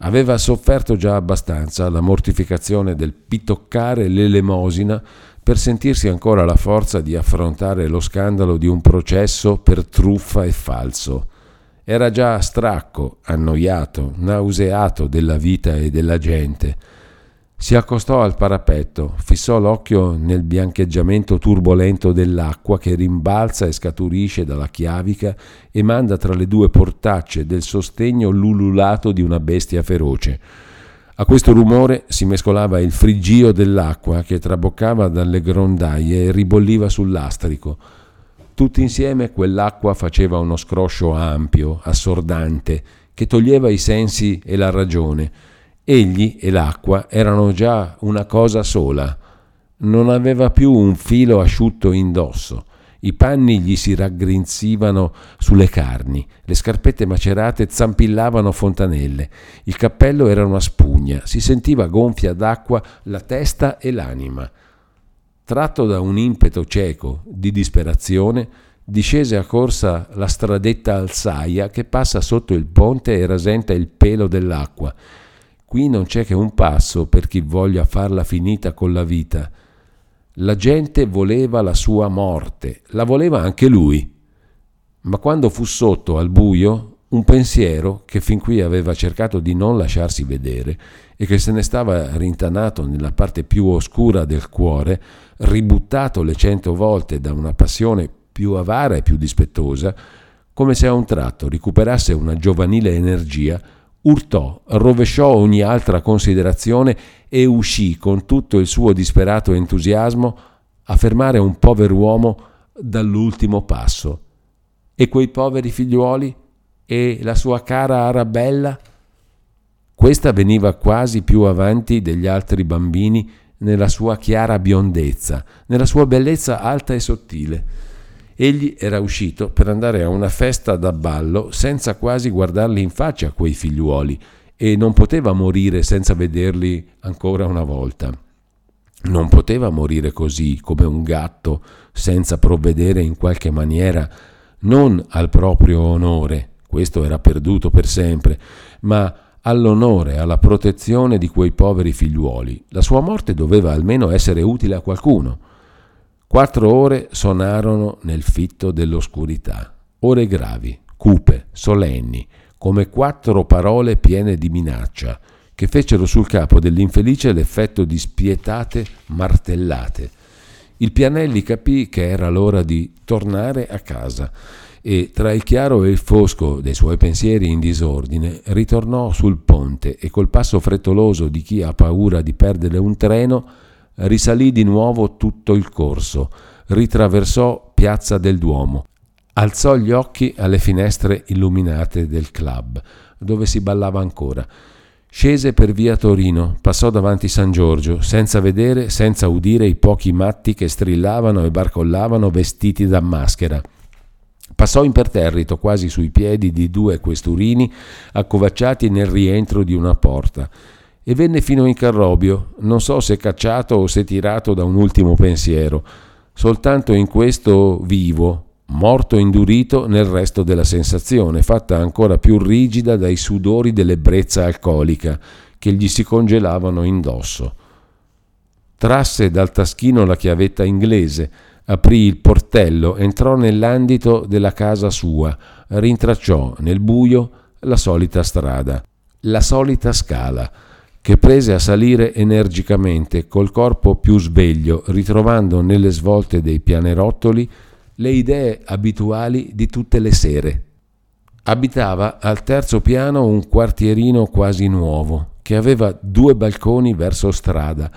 Aveva sofferto già abbastanza la mortificazione del pitoccare l'elemosina per sentirsi ancora la forza di affrontare lo scandalo di un processo per truffa e falso. Era già stracco, annoiato, nauseato della vita e della gente. Si accostò al parapetto, fissò l'occhio nel biancheggiamento turbolento dell'acqua che rimbalza e scaturisce dalla chiavica e manda tra le due portacce del sostegno l'ululato di una bestia feroce. A questo rumore si mescolava il friggio dell'acqua che traboccava dalle grondaie e ribolliva sul lastrico. Tutti insieme quell'acqua faceva uno scroscio ampio, assordante, che toglieva i sensi e la ragione Egli e l'acqua erano già una cosa sola. Non aveva più un filo asciutto indosso. I panni gli si raggrinzivano sulle carni, le scarpette macerate zampillavano fontanelle, il cappello era una spugna, si sentiva gonfia d'acqua la testa e l'anima. Tratto da un impeto cieco di disperazione, discese a corsa la stradetta alzaia che passa sotto il ponte e rasenta il pelo dell'acqua Qui non c'è che un passo per chi voglia farla finita con la vita. La gente voleva la sua morte, la voleva anche lui. Ma quando fu sotto al buio, un pensiero che fin qui aveva cercato di non lasciarsi vedere e che se ne stava rintanato nella parte più oscura del cuore, ributtato le cento volte da una passione più avara e più dispettosa, come se a un tratto recuperasse una giovanile energia, urtò, rovesciò ogni altra considerazione e uscì con tutto il suo disperato entusiasmo a fermare un pover'uomo dall'ultimo passo. E quei poveri figliuoli? E la sua cara Arabella? Questa veniva quasi più avanti degli altri bambini nella sua chiara biondezza, nella sua bellezza alta e sottile Egli era uscito per andare a una festa da ballo senza quasi guardarli in faccia quei figliuoli e non poteva morire senza vederli ancora una volta. Non poteva morire così come un gatto senza provvedere in qualche maniera non al proprio onore, questo era perduto per sempre, ma all'onore, alla protezione di quei poveri figliuoli. La sua morte doveva almeno essere utile a qualcuno. Quattro ore sonarono nel fitto dell'oscurità, ore gravi, cupe, solenni, come quattro parole piene di minaccia, che fecero sul capo dell'infelice l'effetto di spietate martellate. Il Pianelli capì che era l'ora di tornare a casa e tra il chiaro e il fosco dei suoi pensieri in disordine ritornò sul ponte e col passo frettoloso di chi ha paura di perdere un treno risalì di nuovo tutto il corso, ritraversò Piazza del Duomo, alzò gli occhi alle finestre illuminate del club, dove si ballava ancora. Scese per via Torino, passò davanti San Giorgio, senza vedere, senza udire i pochi matti che strillavano e barcollavano vestiti da maschera. Passò imperterrito quasi sui piedi di due questurini accovacciati nel rientro di una porta e venne fino in Carrobio, non so se cacciato o se tirato da un ultimo pensiero, soltanto in questo vivo, morto indurito nel resto della sensazione, fatta ancora più rigida dai sudori dell'ebbrezza alcolica che gli si congelavano indosso. Trasse dal taschino la chiavetta inglese, aprì il portello, entrò nell'andito della casa sua, rintracciò nel buio la solita strada, la solita scala, che prese a salire energicamente col corpo più sveglio, ritrovando nelle svolte dei pianerottoli le idee abituali di tutte le sere. Abitava al terzo piano un quartierino quasi nuovo, che aveva due balconi verso strada.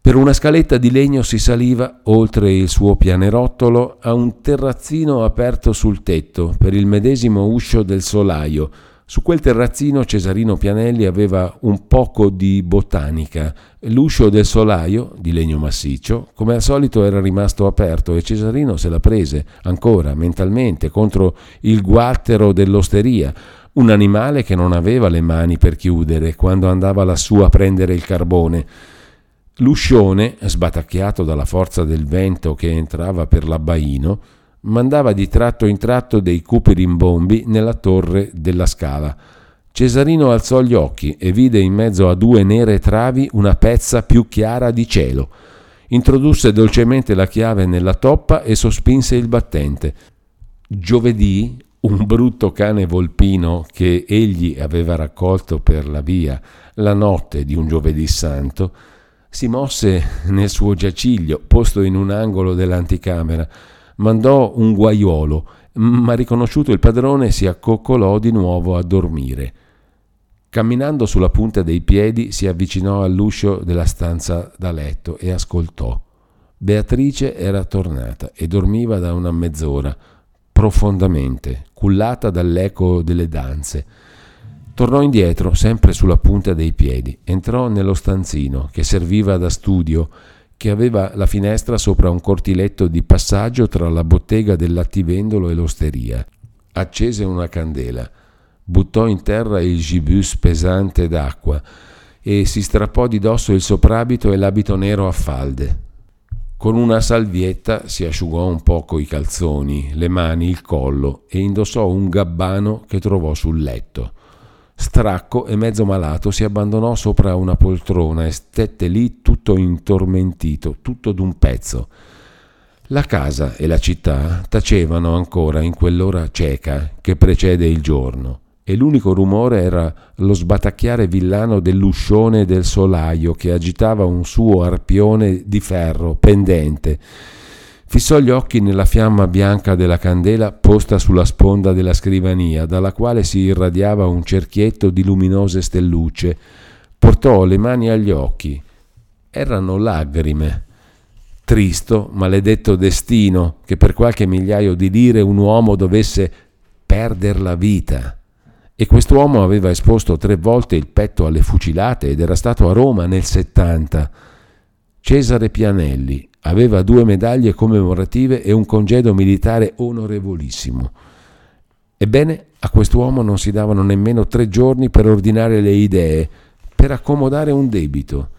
Per una scaletta di legno si saliva, oltre il suo pianerottolo, a un terrazzino aperto sul tetto, per il medesimo uscio del solaio, su quel terrazzino Cesarino Pianelli aveva un poco di botanica. L'uscio del solaio, di legno massiccio, come al solito era rimasto aperto e Cesarino se la prese ancora mentalmente contro il guattero dell'osteria, un animale che non aveva le mani per chiudere quando andava lassù a prendere il carbone. L'uscione, sbatacchiato dalla forza del vento che entrava per l'abbaino, mandava di tratto in tratto dei cupi rimbombi nella torre della scala. Cesarino alzò gli occhi e vide in mezzo a due nere travi una pezza più chiara di cielo. Introdusse dolcemente la chiave nella toppa e sospinse il battente. Giovedì, un brutto cane volpino che egli aveva raccolto per la via la notte di un giovedì santo, si mosse nel suo giaciglio, posto in un angolo dell'anticamera, mandò un guaiolo, ma riconosciuto il padrone si accoccolò di nuovo a dormire. Camminando sulla punta dei piedi si avvicinò all'uscio della stanza da letto e ascoltò. Beatrice era tornata e dormiva da una mezz'ora, profondamente, cullata dall'eco delle danze. Tornò indietro, sempre sulla punta dei piedi. Entrò nello stanzino, che serviva da studio, che aveva la finestra sopra un cortiletto di passaggio tra la bottega del lattivendolo e l'osteria. Accese una candela, buttò in terra il gibus pesante d'acqua e si strappò di dosso il soprabito e l'abito nero a falde. Con una salvietta si asciugò un poco i calzoni, le mani, il collo e indossò un gabbano che trovò sul letto. Stracco e mezzo malato si abbandonò sopra una poltrona e stette lì tutto intormentito, tutto d'un pezzo. La casa e la città tacevano ancora in quell'ora cieca che precede il giorno e l'unico rumore era lo sbatacchiare villano dell'uscione del solaio che agitava un suo arpione di ferro pendente. Fissò gli occhi nella fiamma bianca della candela posta sulla sponda della scrivania, dalla quale si irradiava un cerchietto di luminose stellucce. Portò le mani agli occhi. Erano lagrime. Tristo, maledetto destino che per qualche migliaio di lire un uomo dovesse perder la vita e quest'uomo aveva esposto tre volte il petto alle fucilate ed era stato a Roma nel 70. Cesare Pianelli aveva due medaglie commemorative e un congedo militare onorevolissimo. Ebbene, a quest'uomo non si davano nemmeno tre giorni per ordinare le idee, per accomodare un debito.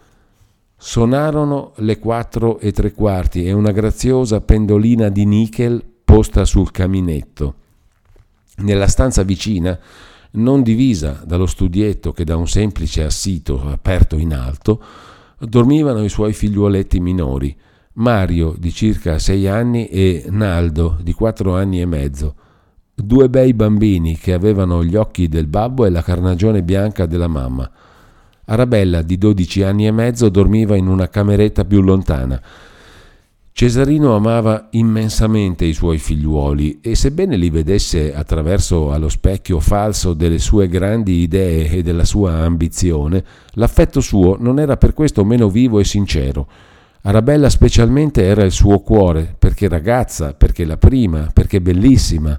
Sonarono le quattro e tre quarti e una graziosa pendolina di nickel posta sul caminetto. Nella stanza vicina non divisa dallo studietto che da un semplice assito aperto in alto, dormivano i suoi figliuoletti minori, Mario di circa sei anni e Naldo di quattro anni e mezzo, due bei bambini che avevano gli occhi del babbo e la carnagione bianca della mamma. Arabella di dodici anni e mezzo dormiva in una cameretta più lontana, Cesarino amava immensamente i suoi figliuoli e sebbene li vedesse attraverso allo specchio falso delle sue grandi idee e della sua ambizione, l'affetto suo non era per questo meno vivo e sincero. Arabella specialmente era il suo cuore, perché ragazza, perché la prima, perché bellissima.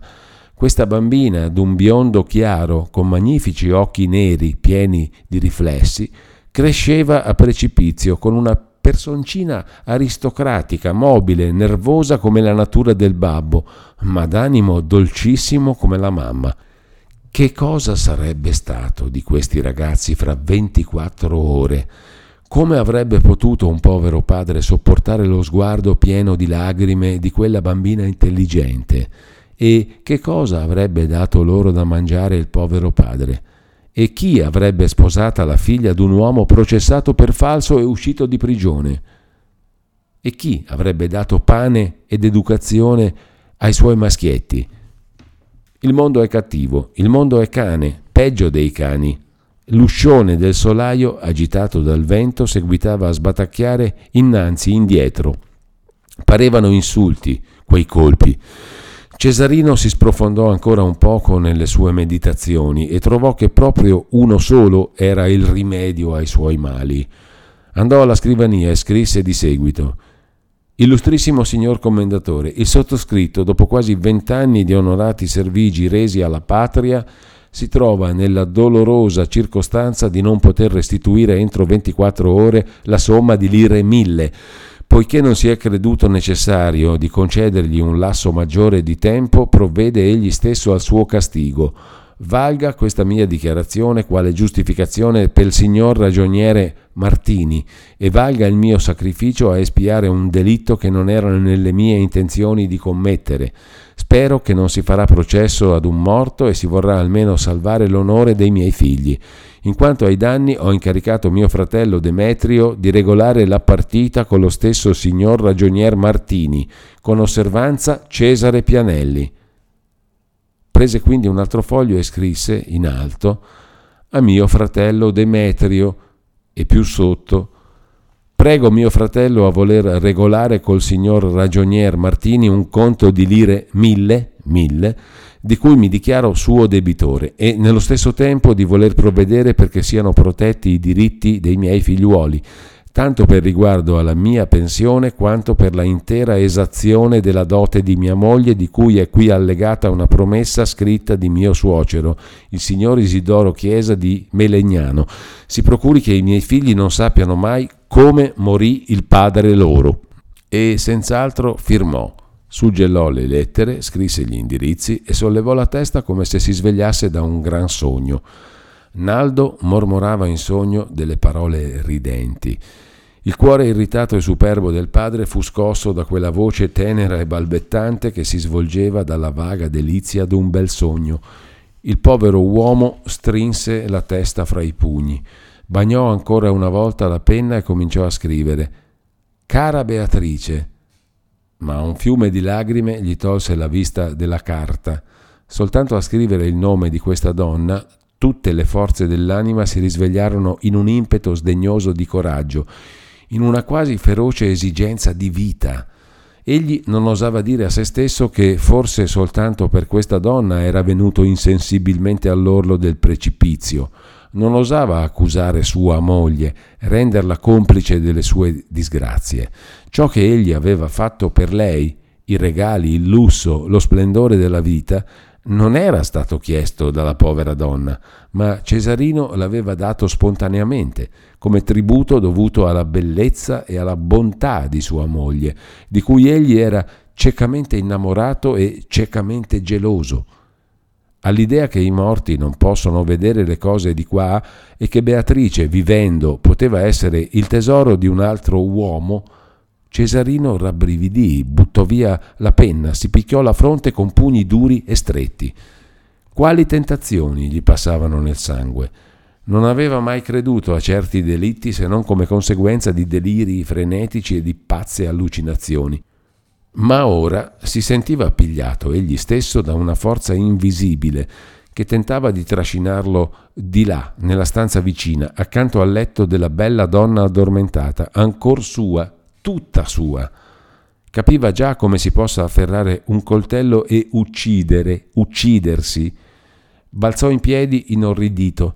Questa bambina d'un biondo chiaro, con magnifici occhi neri pieni di riflessi, cresceva a precipizio con una personcina aristocratica, mobile, nervosa come la natura del babbo, ma d'animo dolcissimo come la mamma. Che cosa sarebbe stato di questi ragazzi fra 24 ore? Come avrebbe potuto un povero padre sopportare lo sguardo pieno di lagrime di quella bambina intelligente? E che cosa avrebbe dato loro da mangiare il povero padre? E chi avrebbe sposata la figlia d'un uomo processato per falso e uscito di prigione? E chi avrebbe dato pane ed educazione ai suoi maschietti? Il mondo è cattivo, il mondo è cane, peggio dei cani. L'uscione del solaio, agitato dal vento, seguitava a sbatacchiare innanzi, indietro. Parevano insulti quei colpi. Cesarino si sprofondò ancora un poco nelle sue meditazioni e trovò che proprio uno solo era il rimedio ai suoi mali. Andò alla scrivania e scrisse di seguito Illustrissimo signor commendatore, il sottoscritto, dopo quasi vent'anni di onorati servigi resi alla patria, si trova nella dolorosa circostanza di non poter restituire entro 24 ore la somma di lire mille Poiché non si è creduto necessario di concedergli un lasso maggiore di tempo, provvede egli stesso al suo castigo. valga questa mia dichiarazione quale giustificazione per il signor ragioniere Martini e valga il mio sacrificio a espiare un delitto che non era nelle mie intenzioni di commettere. Spero che non si farà processo ad un morto e si vorrà almeno salvare l'onore dei miei figli. In quanto ai danni ho incaricato mio fratello Demetrio di regolare la partita con lo stesso signor ragionier Martini, con osservanza Cesare Pianelli. Prese quindi un altro foglio e scrisse in alto a mio fratello Demetrio e più sotto Prego mio fratello a voler regolare col signor ragionier Martini un conto di lire mille, mille, di cui mi dichiaro suo debitore e nello stesso tempo di voler provvedere perché siano protetti i diritti dei miei figliuoli, tanto per riguardo alla mia pensione quanto per la intera esazione della dote di mia moglie di cui è qui allegata una promessa scritta di mio suocero, il signor Isidoro Chiesa di Melegnano. Si procuri che i miei figli non sappiano mai come morì il padre loro. E senz'altro firmò. Suggellò le lettere, scrisse gli indirizzi e sollevò la testa come se si svegliasse da un gran sogno. Naldo mormorava in sogno delle parole ridenti. Il cuore irritato e superbo del padre fu scosso da quella voce tenera e balbettante che si svolgeva dalla vaga delizia d'un bel sogno. Il povero uomo strinse la testa fra i pugni, bagnò ancora una volta la penna e cominciò a scrivere Cara Beatrice. Ma un fiume di lagrime gli tolse la vista della carta. Soltanto a scrivere il nome di questa donna Tutte le forze dell'anima si risvegliarono in un impeto sdegnoso di coraggio, in una quasi feroce esigenza di vita. Egli non osava dire a se stesso che forse soltanto per questa donna era venuto insensibilmente all'orlo del precipizio. Non osava accusare sua moglie, renderla complice delle sue disgrazie. Ciò che egli aveva fatto per lei, i regali, il lusso, lo splendore della vita, non era stato chiesto dalla povera donna, ma Cesarino l'aveva dato spontaneamente, come tributo dovuto alla bellezza e alla bontà di sua moglie, di cui egli era ciecamente innamorato e ciecamente geloso. All'idea che i morti non possono vedere le cose di qua e che Beatrice, vivendo, poteva essere il tesoro di un altro uomo, Cesarino rabbrividì, buttò via la penna, si picchiò la fronte con pugni duri e stretti. Quali tentazioni gli passavano nel sangue? Non aveva mai creduto a certi delitti se non come conseguenza di deliri frenetici e di pazze allucinazioni. Ma ora si sentiva appigliato egli stesso da una forza invisibile che tentava di trascinarlo di là, nella stanza vicina, accanto al letto della bella donna addormentata, ancor sua tutta sua. Capiva già come si possa afferrare un coltello e uccidere, uccidersi. Balzò in piedi inorridito.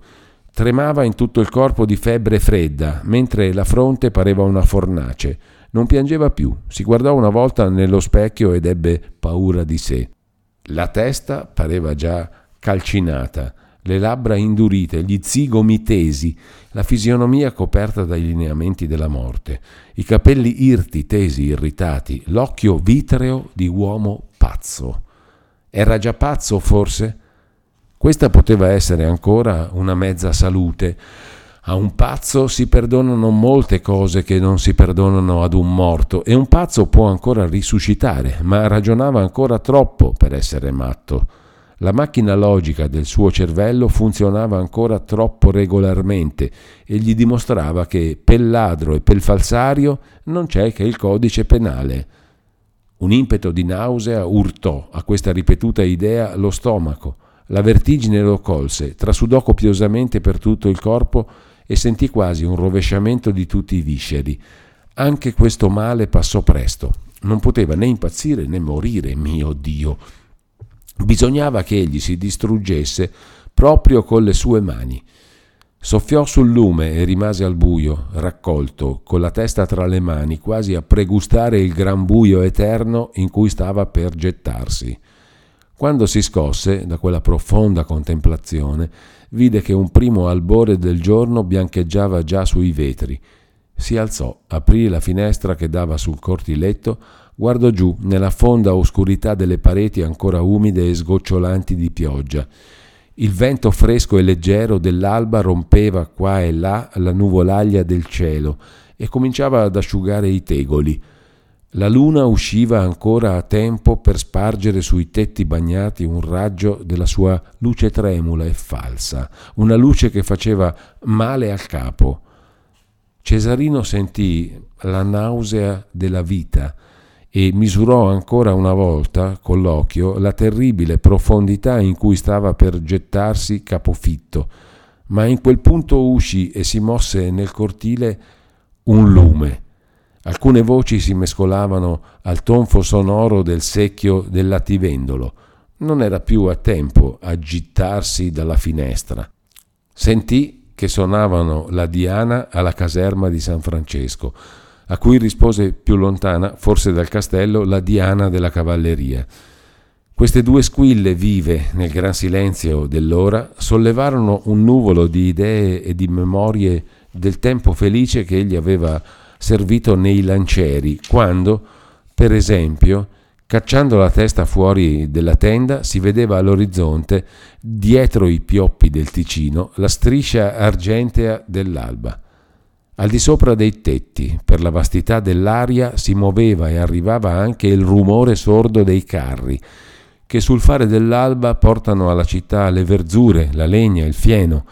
Tremava in tutto il corpo di febbre fredda, mentre la fronte pareva una fornace. Non piangeva più, si guardò una volta nello specchio ed ebbe paura di sé. La testa pareva già calcinata le labbra indurite, gli zigomi tesi, la fisionomia coperta dai lineamenti della morte, i capelli irti, tesi, irritati, l'occhio vitreo di uomo pazzo. Era già pazzo, forse? Questa poteva essere ancora una mezza salute. A un pazzo si perdonano molte cose che non si perdonano ad un morto e un pazzo può ancora risuscitare, ma ragionava ancora troppo per essere matto. La macchina logica del suo cervello funzionava ancora troppo regolarmente e gli dimostrava che per ladro e per falsario non c'è che il codice penale. Un impeto di nausea urtò a questa ripetuta idea lo stomaco. La vertigine lo colse, trasudò copiosamente per tutto il corpo e sentì quasi un rovesciamento di tutti i visceri. Anche questo male passò presto. Non poteva né impazzire né morire, mio Dio. Bisognava che egli si distruggesse proprio con le sue mani. Soffiò sul lume e rimase al buio, raccolto, con la testa tra le mani, quasi a pregustare il gran buio eterno in cui stava per gettarsi. Quando si scosse da quella profonda contemplazione, vide che un primo albore del giorno biancheggiava già sui vetri. Si alzò, aprì la finestra che dava sul cortiletto, Guardo giù nella fonda oscurità delle pareti ancora umide e sgocciolanti di pioggia. Il vento fresco e leggero dell'alba rompeva qua e là la nuvolaglia del cielo e cominciava ad asciugare i tegoli. La luna usciva ancora a tempo per spargere sui tetti bagnati un raggio della sua luce tremula e falsa, una luce che faceva male al capo. Cesarino sentì la nausea della vita e misurò ancora una volta con l'occhio la terribile profondità in cui stava per gettarsi capofitto, ma in quel punto uscì e si mosse nel cortile un lume. Alcune voci si mescolavano al tonfo sonoro del secchio del lativendolo. Non era più a tempo a gittarsi dalla finestra. Sentì che suonavano la diana alla caserma di San Francesco a cui rispose più lontana, forse dal castello, la diana della cavalleria. Queste due squille vive nel gran silenzio dell'ora sollevarono un nuvolo di idee e di memorie del tempo felice che egli aveva servito nei lancieri, quando, per esempio, cacciando la testa fuori della tenda, si vedeva all'orizzonte, dietro i pioppi del Ticino, la striscia argentea dell'alba. Al di sopra dei tetti, per la vastità dell'aria, si muoveva e arrivava anche il rumore sordo dei carri, che sul fare dell'alba portano alla città le verzure, la legna, il fieno,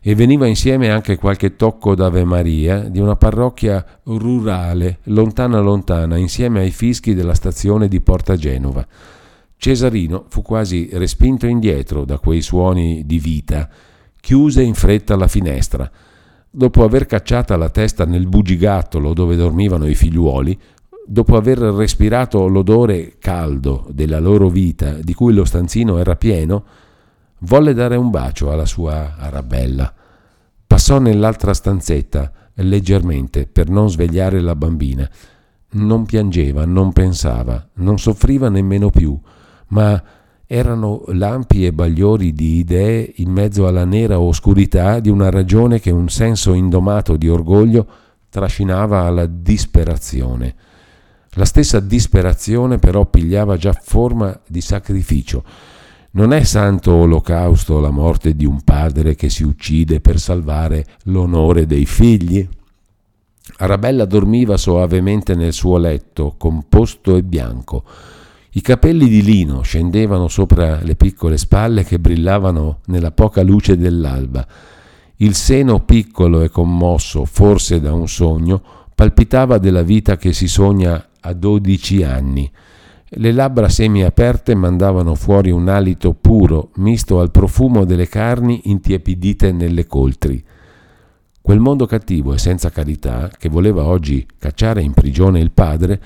e veniva insieme anche qualche tocco d'Ave Maria di una parrocchia rurale, lontana lontana, insieme ai fischi della stazione di Porta Genova. Cesarino fu quasi respinto indietro da quei suoni di vita, chiuse in fretta la finestra, dopo aver cacciata la testa nel bugigattolo dove dormivano i figliuoli, dopo aver respirato l'odore caldo della loro vita, di cui lo stanzino era pieno, volle dare un bacio alla sua Arabella. Passò nell'altra stanzetta, leggermente, per non svegliare la bambina. Non piangeva, non pensava, non soffriva nemmeno più, ma erano lampi e bagliori di idee in mezzo alla nera oscurità di una ragione che un senso indomato di orgoglio trascinava alla disperazione. La stessa disperazione però pigliava già forma di sacrificio. Non è santo olocausto la morte di un padre che si uccide per salvare l'onore dei figli? Arabella dormiva soavemente nel suo letto, composto e bianco. I capelli di lino scendevano sopra le piccole spalle che brillavano nella poca luce dell'alba. Il seno piccolo e commosso, forse da un sogno, palpitava della vita che si sogna a dodici anni. Le labbra semiaperte mandavano fuori un alito puro, misto al profumo delle carni intiepidite nelle coltri. Quel mondo cattivo e senza carità, che voleva oggi cacciare in prigione il padre,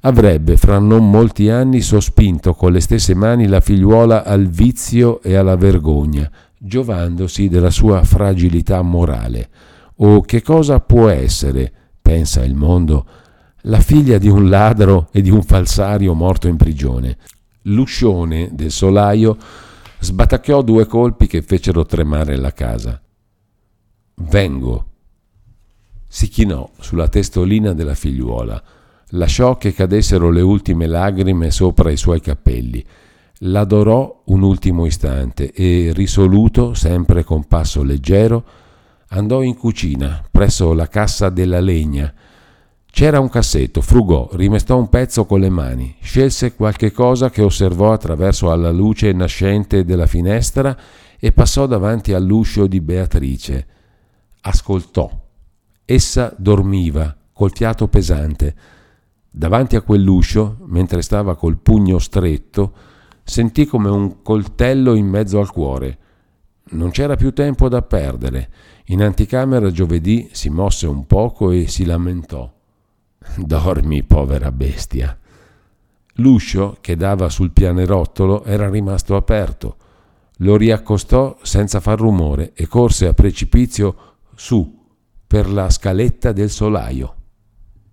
avrebbe fra non molti anni sospinto con le stesse mani la figliuola al vizio e alla vergogna, giovandosi della sua fragilità morale. O che cosa può essere, pensa il mondo, la figlia di un ladro e di un falsario morto in prigione? L'uscione del solaio sbatacchiò due colpi che fecero tremare la casa. Vengo. Si chinò sulla testolina della figliuola lasciò che cadessero le ultime lagrime sopra i suoi capelli, l'adorò un ultimo istante e, risoluto, sempre con passo leggero, andò in cucina, presso la cassa della legna. C'era un cassetto, frugò, rimestò un pezzo con le mani, scelse qualche cosa che osservò attraverso alla luce nascente della finestra e passò davanti all'uscio di Beatrice. Ascoltò. Essa dormiva, col fiato pesante. Davanti a quell'uscio, mentre stava col pugno stretto, sentì come un coltello in mezzo al cuore. Non c'era più tempo da perdere. In anticamera giovedì si mosse un poco e si lamentò. Dormi, povera bestia. L'uscio che dava sul pianerottolo era rimasto aperto. Lo riaccostò senza far rumore e corse a precipizio su per la scaletta del solaio.